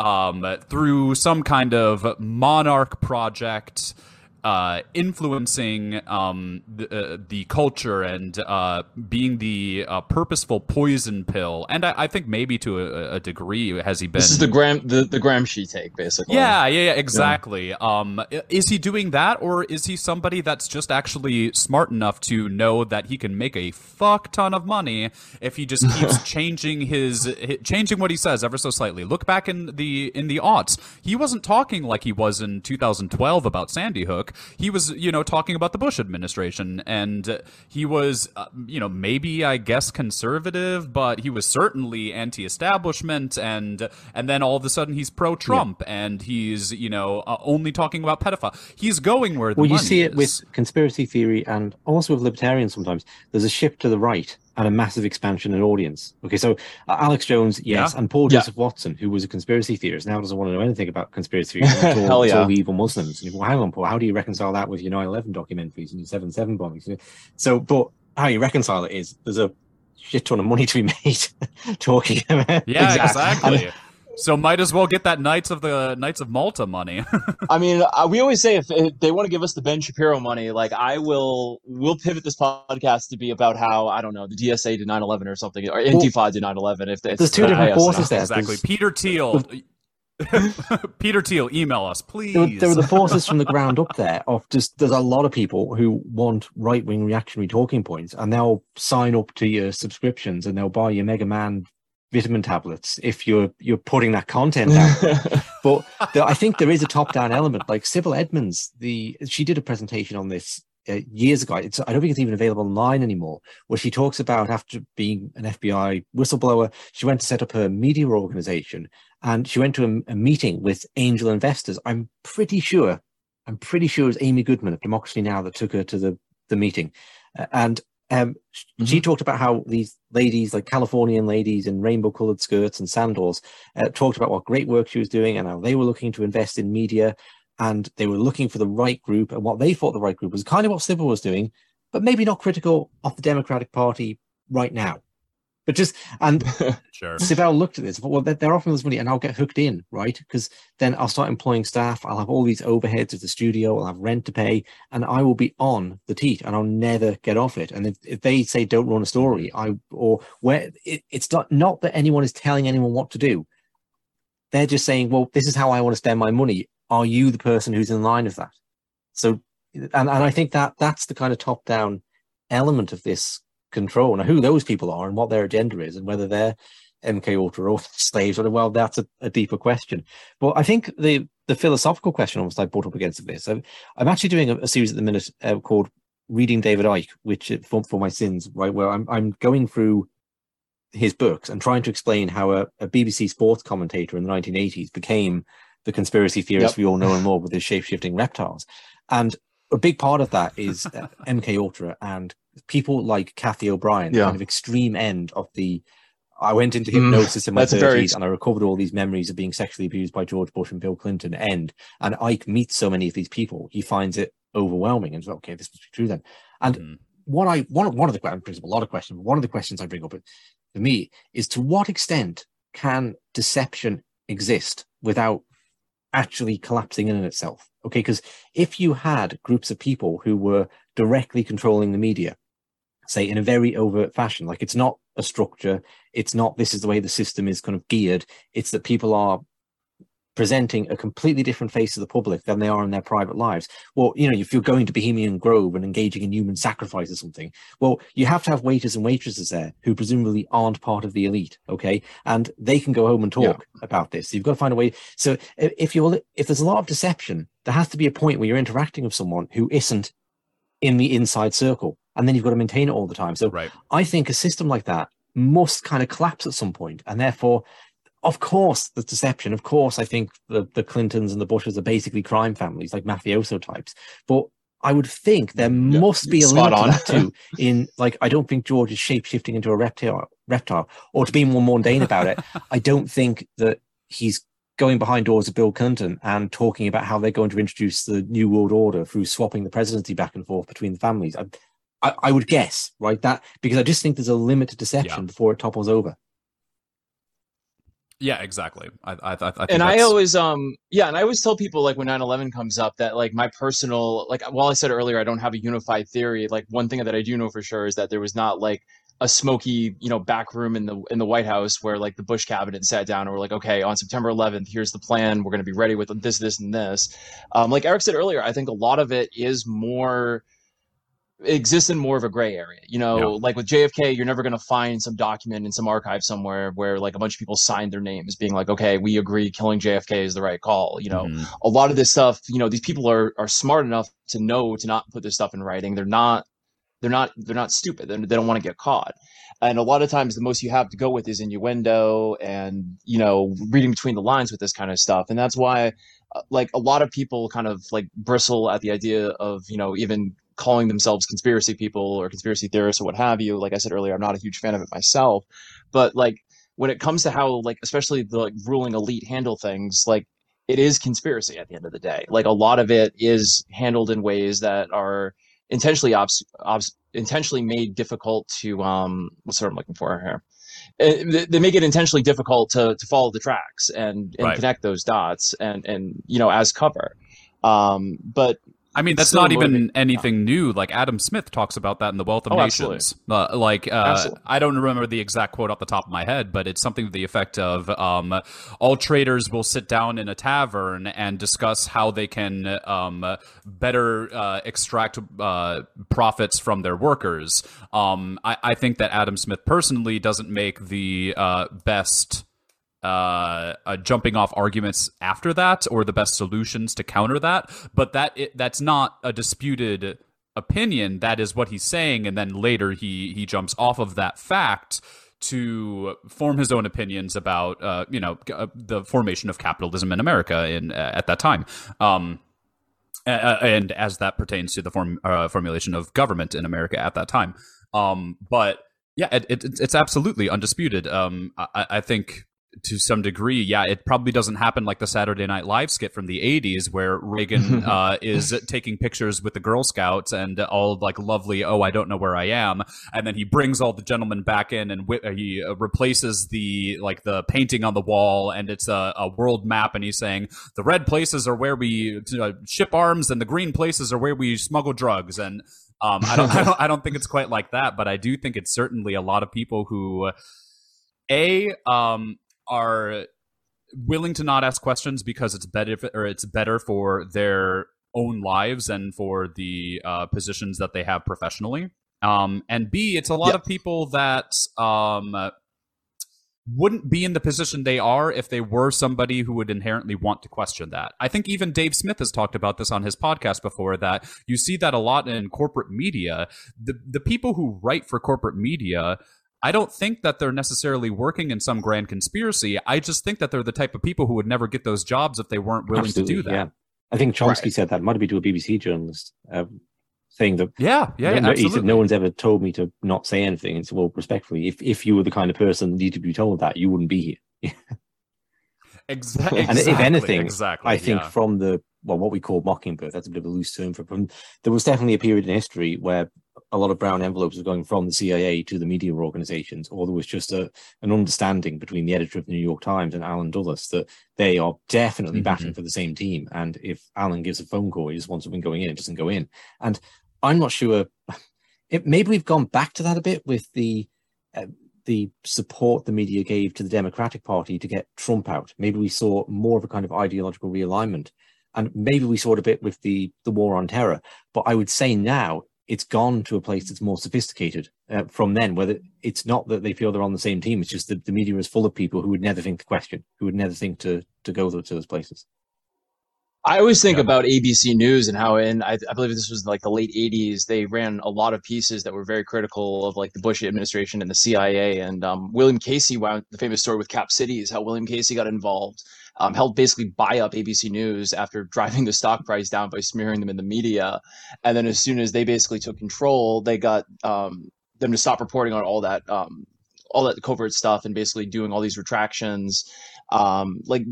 um, through some kind of monarch project uh, influencing um, the, uh, the culture and uh, being the uh, purposeful poison pill. And I, I think maybe to a, a degree has he been. This is the Gram the, the Gramsci take, basically. Yeah, yeah, yeah, exactly. Um, is he doing that, or is he somebody that's just actually smart enough to know that he can make a fuck ton of money if he just keeps changing his, hi changing what he says ever so slightly? Look back in the in the aughts, he wasn't talking like he was in 2012 about Sandy Hook. He was, you know, talking about the Bush administration, and uh, he was, uh, you know, maybe I guess conservative, but he was certainly anti-establishment, and and then all of a sudden he's pro-Trump, and he's, you know, uh, only talking about pedophile. He's going where the Well, you see it is. with conspiracy theory and also with libertarians sometimes. There's a shift to the right and a massive expansion in audience. Okay, so uh, Alex Jones, yes, Yeah. and Paul Yeah. Joseph Watson, who was a conspiracy theorist, now doesn't want to know anything about conspiracy theories. It's all, Hell yeah. all evil Muslims. And you go, well, hang on, Paul, how do you reconcile that with your 9-11 documentaries and your 7-7 bombings? So, but how you reconcile it is there's a shit ton of money to be made talking about yeah, Exactly. exactly. So might as well get that Knights of the Knights of Malta money. I mean, uh, we always say if, if they want to give us the Ben Shapiro money, like I will, we'll pivot this podcast to be about how I don't know the DSA did 9/11 or something, or Antifa did 9/11. If if There's two they different forces there. exactly. There's- Peter Thiel. Peter Thiel, email us, please. there, were- there were the forces from the ground up there of just there's a lot of people who want right wing reactionary talking points and they'll sign up to your subscriptions and they'll buy your Mega Man vitamin tablets if you're you're putting that content out. but there, I think there is a top down element. Like Sibel Edmonds, the she did a presentation on this uh, years ago. It's, I don't think it's even available online anymore. Where she talks about after being an FBI whistleblower, she went to set up her media organization, and she went to a, a meeting with angel investors. I'm pretty sure, I'm pretty sure it was Amy Goodman of Democracy Now that took her to the the meeting, Uh, and um, sh- she talked about how these ladies, like Californian ladies in rainbow colored skirts and sandals, uh, talked about what great work she was doing and how they were looking to invest in media and they were looking for the right group and what they thought the right group was kind of what Sibel was doing, but maybe not critical of the Democratic Party right now. But just and sure. Sibel looked at this, but well, they're, they're offering this money, and I'll get hooked in, right? Because then I'll start employing staff. I'll have all these overheads of the studio. I'll have rent to pay, and I will be on the teat, and I'll never get off it. And if, if they say don't run a story, I or where it, it's not not that anyone is telling anyone what to do. They're just saying, well, this is how I want to spend my money. Are you the person who's in line of that? So, and and I think that that's the kind of top down element of this control. Now, who those people are and what their agenda is, and whether they're MK Ultra or slaves, or well, that's a, a deeper question. But I think the the philosophical question almost I brought up against this. I'm, I'm actually doing a, a series at the minute uh, called Reading David Icke, which uh, for, for my sins, right, where I'm I'm going through his books and trying to explain how a, a BBC sports commentator in the 1980s became the conspiracy theorist Yep. we all know and more with his shape shifting reptiles. And a big part of that is uh, MK Ultra and people like Cathy O'Brien, Yeah. kind of extreme end of the. I went into Mm, hypnosis in my that's a very- 30s and I recovered all these memories of being sexually abused by George Bush and Bill Clinton. End. And Icke meets so many of these people, he finds it overwhelming and says, okay, this must be true then. And Mhm. what I one one of the questions, a lot of questions, but one of the questions I bring up for me is to what extent can deception exist without actually collapsing in on itself? Okay, because if you had groups of people who were directly controlling the media, say in a very overt fashion, like it's not a structure, it's not this is the way the system is kind of geared, it's that people are presenting a completely different face to the public than they are in their private lives. Well, you know, if you're going to Bohemian Grove and engaging in human sacrifice or something, well, you have to have waiters and waitresses there who presumably aren't part of the elite, okay? And they can go home and talk yeah. about this. So you've got to find a way. So if you're if there's a lot of deception, there has to be a point where you're interacting with someone who isn't in the inside circle, and then you've got to maintain it all the time. So right. I think a system like that must kind of collapse at some point, and therefore of course, the deception. Of course, I think the, the Clintons and the Bushes are basically crime families, like mafioso types. But I would think there mm, yeah, must be a lot on. to that too. In like, I don't think George is shape shifting into a reptile. Reptile, or to be more mundane about it, I don't think that he's going behind doors of Bill Clinton and talking about how they're going to introduce the New World Order through swapping the presidency back and forth between the families. I, I, I would guess, right? That because I just think there's a limit to deception yeah. before it topples over. Yeah, exactly. I, I, I and that's... I always, um, yeah, and I always tell people like when 9/11 comes up that like my personal, like, while I said earlier I don't have a unified theory. Like one thing that I do know for sure is that there was not like a smoky, you know, back room in the in the White House where like the Bush cabinet sat down and were like, okay, on September 11th, here's the plan. We're going to be ready with this, this, and this. Um, like Eric said earlier, I think a lot of it is more exists in more of a gray area. You know, yeah. like with JFK, you're never going to find some document in some archive somewhere where like a bunch of people signed their names being like, okay, we agree killing JFK is the right call. You know, mm-hmm. a lot of this stuff, you know, these people are, are smart enough to know to not put this stuff in writing. They're not, they're not, they're not stupid. They're, they don't want to get caught. And a lot of times the most you have to go with is innuendo and, you know, reading between the lines with this kind of stuff. And that's why uh, like a lot of people kind of like bristle at the idea of you know even calling themselves conspiracy people or conspiracy theorists or what have you. Like I said earlier, I'm not a huge fan of it myself, but like when it comes to how like especially the like, ruling elite handle things, like it is conspiracy at the end of the day. Like a lot of it is handled in ways that are intentionally obs- obs- intentionally made difficult to um what's what I'm looking for here. Uh, they make it intentionally difficult to to follow the tracks and, and right. connect those dots and and you know as cover. Um, but I mean, that's not even anything new. Like Adam Smith talks about that in The Wealth of oh, Nations. Uh, like, uh, I don't remember the exact quote off the top of my head, but it's something to the effect of um, all traders will sit down in a tavern and discuss how they can um, better uh, extract uh, profits from their workers. Um, I, I, think that Adam Smith personally doesn't make the uh, best uh, uh, jumping off arguments after that or the best solutions to counter that. But that it, that's not a disputed opinion. That is what he's saying, and then later he he jumps off of that fact to form his own opinions about uh, you know uh, the formation of capitalism in America in uh, at that time. Um, and as that pertains to the form uh, formulation of government in America at that time. Um, but yeah, it, it, it's absolutely undisputed. Um, I, I think to some degree, yeah, it probably doesn't happen like the Saturday Night Live skit from the '80s, where Reagan uh, is taking pictures with the Girl Scouts and all like lovely. Oh, I don't know where I am, and then he brings all the gentlemen back in and wh- he uh, replaces the like the painting on the wall, and it's a, a world map, and he's saying the red places are where we uh, ship arms, and the green places are where we smuggle drugs, and um, I don't, I don't, I don't think it's quite like that, but I do think it's certainly a lot of people who. A, um, are willing to not ask questions because it's better or it's better for their own lives and for the uh, positions that they have professionally. Um, and B, it's a lot yep. of people that um, wouldn't be in the position they are if they were somebody who would inherently want to question that. I think even Dave Smith has talked about this on his podcast before that you see that a lot in corporate media. The the people who write for corporate media I don't think that they're necessarily working in some grand conspiracy. I just think that they're the type of people who would never get those jobs if they weren't willing Absolutely, to do that. Yeah. I think Chomsky right. said that. Might be to a BBC journalist, uh, saying that. Yeah, yeah, no, He said, no one's ever told me to not say anything. And so, well, respectfully, if, if you were the kind of person that needed to be told that, you wouldn't be here. exactly. And if anything, exactly, I think yeah. from the well, what we call mockingbird, that's a bit of a loose term for. From, there was definitely a period in history where a lot of brown envelopes were going from the CIA to the media organizations, or there was just a an understanding between the editor of the New York Times and Allen Dulles that they are definitely mm-hmm. batting for the same team. And if Allen gives a phone call, he just wants something going in, it doesn't go in. And I'm not sure. It, maybe we've gone back to that a bit with the uh, the support the media gave to the Democratic Party to get Trump out. Maybe we saw more of a kind of ideological realignment. And maybe we saw it a bit with the, the war on terror. But I would say now it's gone to a place that's more sophisticated uh, from then, whether it's not that they feel they're on the same team, it's just that the media is full of people who would never think to question, who would never think to, to go to those places. I always think yeah. about ABC News and how in I, I, believe this was like the late '80s. They ran a lot of pieces that were very critical of like the Bush administration and the CIA. And um, William Casey, wound, the famous story with Cap Cities, how William Casey got involved, um, helped basically buy up ABC News after driving the stock price down by smearing them in the media. And then as soon as they basically took control, they got um, them to stop reporting on all that um, all that covert stuff and basically doing all these retractions. Um, like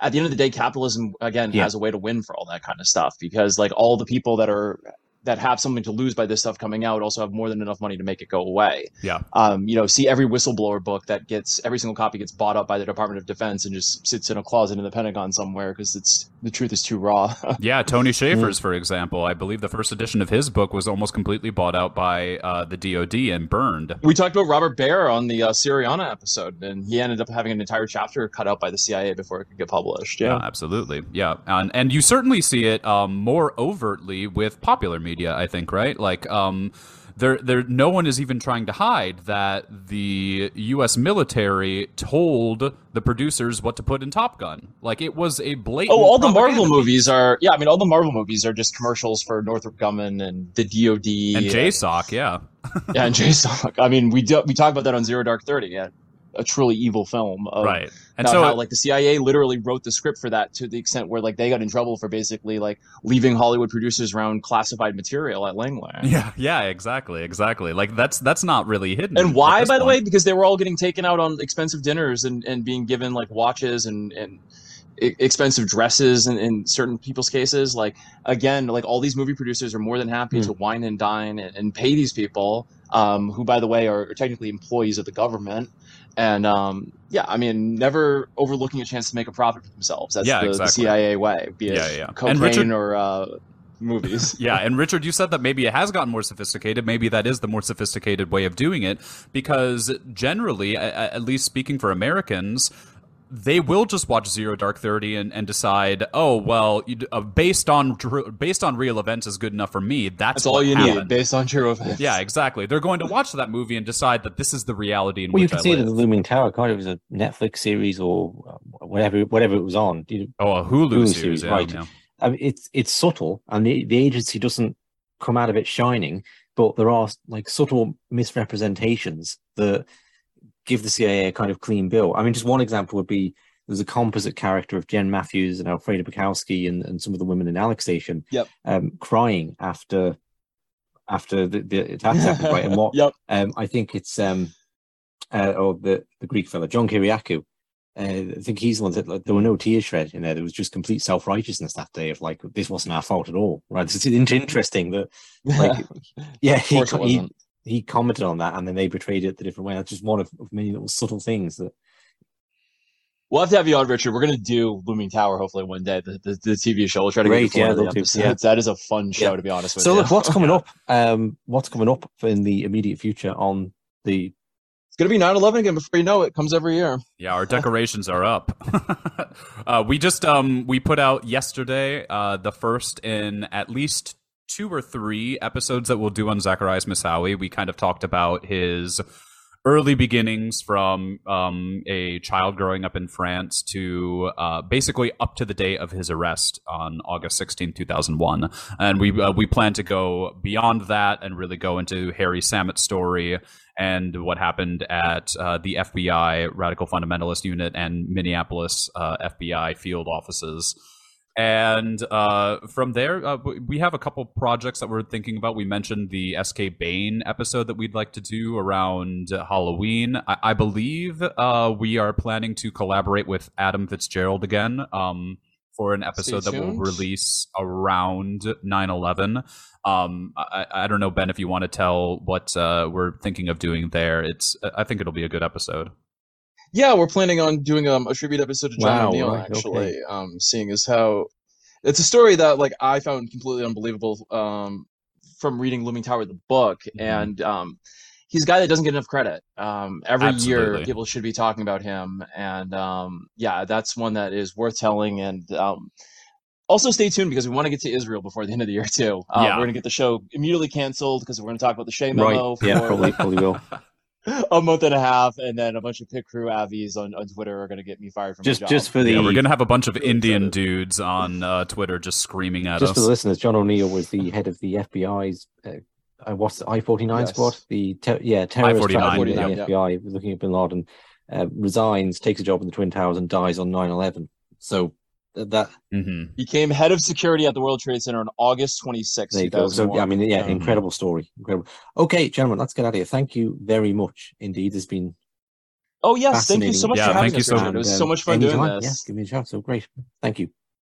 at the end of the day, capitalism again yeah. has a way to win for all that kind of stuff because like all the people that are that have something to lose by this stuff coming out also have more than enough money to make it go away. Yeah. Um, you know, see every whistleblower book that gets every single copy gets bought up by the Department of Defense and just sits in a closet in the Pentagon somewhere because it's the truth is too raw. yeah, Tony Shaffer's, for example, I believe the first edition of his book was almost completely bought out by uh, the DoD and burned. We talked about Robert Baer on the uh, Syriana episode, and he ended up having an entire chapter cut out by the CIA before it could get published. Yeah, yeah absolutely. Yeah, and and you certainly see it um, more overtly with popular media media, I think, right? Like, um, there, there, no one is even trying to hide that the U.S. military told the producers what to put in Top Gun. Like, it was a blatant. Oh, all the Marvel movies are, yeah. I mean, all the Marvel movies are just commercials for Northrop Grumman and the DoD and JSOC, yeah. yeah, and JSOC. I mean, we do, we talk about that on Zero Dark Thirty. Yeah, a truly evil film. Of, right. And so, how, like the CIA literally wrote the script for that to the extent where like they got in trouble for basically like leaving Hollywood producers around classified material at Langley. Yeah, yeah, exactly, exactly. Like that's that's not really hidden. And why, by point. the way? Because they were all getting taken out on expensive dinners and and being given like watches and and expensive dresses in, in certain people's cases like again like all these movie producers are more than happy mm. to wine and dine and, and pay these people um, who by the way are, are technically employees of the government and um, yeah, I mean, never overlooking a chance to make a profit for themselves. That's yeah, the, exactly. the, CIA way, be it yeah, yeah. cocaine Richard, or uh, movies. yeah, and Richard, you said that maybe it has gotten more sophisticated. Maybe that is the more sophisticated way of doing it, because generally, at least speaking for Americans, they will just watch Zero Dark Thirty and, and decide, oh well, you, uh, based on based on real events is good enough for me. That's, That's all you happened. need, based on true events. Yeah, exactly. They're going to watch that movie and decide that this is the reality in well, which you can see it in the Looming Tower. Kind of was a Netflix series or uh, whatever whatever it was on. Oh, a Hulu, Hulu series, series yeah, right? Yeah. I mean, it's it's subtle, and the, the agency doesn't come out of it shining, but there are like subtle misrepresentations that give the CIA a kind of clean bill. I mean, just one example would be there's a composite character of Jen Matthews and Alfreda Bikowsky and, and some of the women in Alec Station yep. um, crying after after the, the attacks happened, right? And what yep. um, I think it's um, uh, or the, the Greek fellow, John Kiriakou. Uh, I think he's the one that like, there were no tears shed in there. There was just complete self righteousness that day of like this wasn't our fault at all, right? It's interesting that, like, yeah, he, he, he commented on that, and then they betrayed it the different way. That's just one of, of many little subtle things that. We'll have to have you on, Richard. We're going to do Looming Tower hopefully one day, the, the, the TV show. We'll try to Great, get yeah, the episodes. Yeah. That is a fun show, yeah. to be honest with so, you. So, look, what's coming up? Um, what's coming up in the immediate future on the It's going to be 9-11 again before you know it. Comes every year. Yeah, our decorations are up. uh, we just um we put out yesterday uh the first in at least two or three episodes that we'll do on Zacarias Moussaoui, we kind of talked about his early beginnings from um, a child growing up in France to uh, basically up to the day of his arrest on August 16, 2001. And we, uh, we plan to go beyond that and really go into Harry Samit's story and what happened at uh, the FBI Radical Fundamentalist Unit and Minneapolis uh, FBI field offices and uh, from there, uh, we have a couple projects that we're thinking about. We mentioned the SK Bain episode that we'd like to do around Halloween. I, I believe uh, we are planning to collaborate with Adam Fitzgerald again um, for an episode that will release around 9 11. Um, I, I, don't know, Ben, if you want to tell what uh, we're thinking of doing there. It's I think it'll be a good episode. Yeah, we're planning on doing um, a tribute episode to John wow, O'Neill. Right, actually, okay. um, seeing as how it's a story that like I found completely unbelievable um, from reading Looming Tower the book, mm-hmm. and um, he's a guy that doesn't get enough credit. Um, every Absolutely. year, people should be talking about him, and um, yeah, that's one that is worth telling. And um, also, stay tuned because we want to get to Israel before the end of the year too. Uh, Yeah. We're going to get the show immediately canceled because we're going to talk about the Shea memo Right. Yeah, probably probably will. a month and a half, and then a bunch of pit crew avies on, on Twitter are going to get me fired from Just my job. just for the Yeah, we're gonna have a bunch of Really Indian excited. dudes on uh, Twitter just screaming at just us. for the listeners, John O'Neill was the head of the FBI's. Uh, uh, what's the I forty nine squad? The ter- yeah terrorist I-49, strategy in yeah. the FBI looking at Bin Laden. Uh, resigns, takes a job in the Twin Towers, and dies on 9-11. So th- that hmm became head of security at the World Trade Center on August 26, there you go. So yeah, I mean, yeah, Um, incredible story, incredible. Okay, gentlemen, let's get out of here. Thank you very much indeed. It's been Oh yes, thank you so much Yeah, for having thank you so much. It was And, so much fun doing anytime, this. Yeah, give me a shout. So great. Thank you.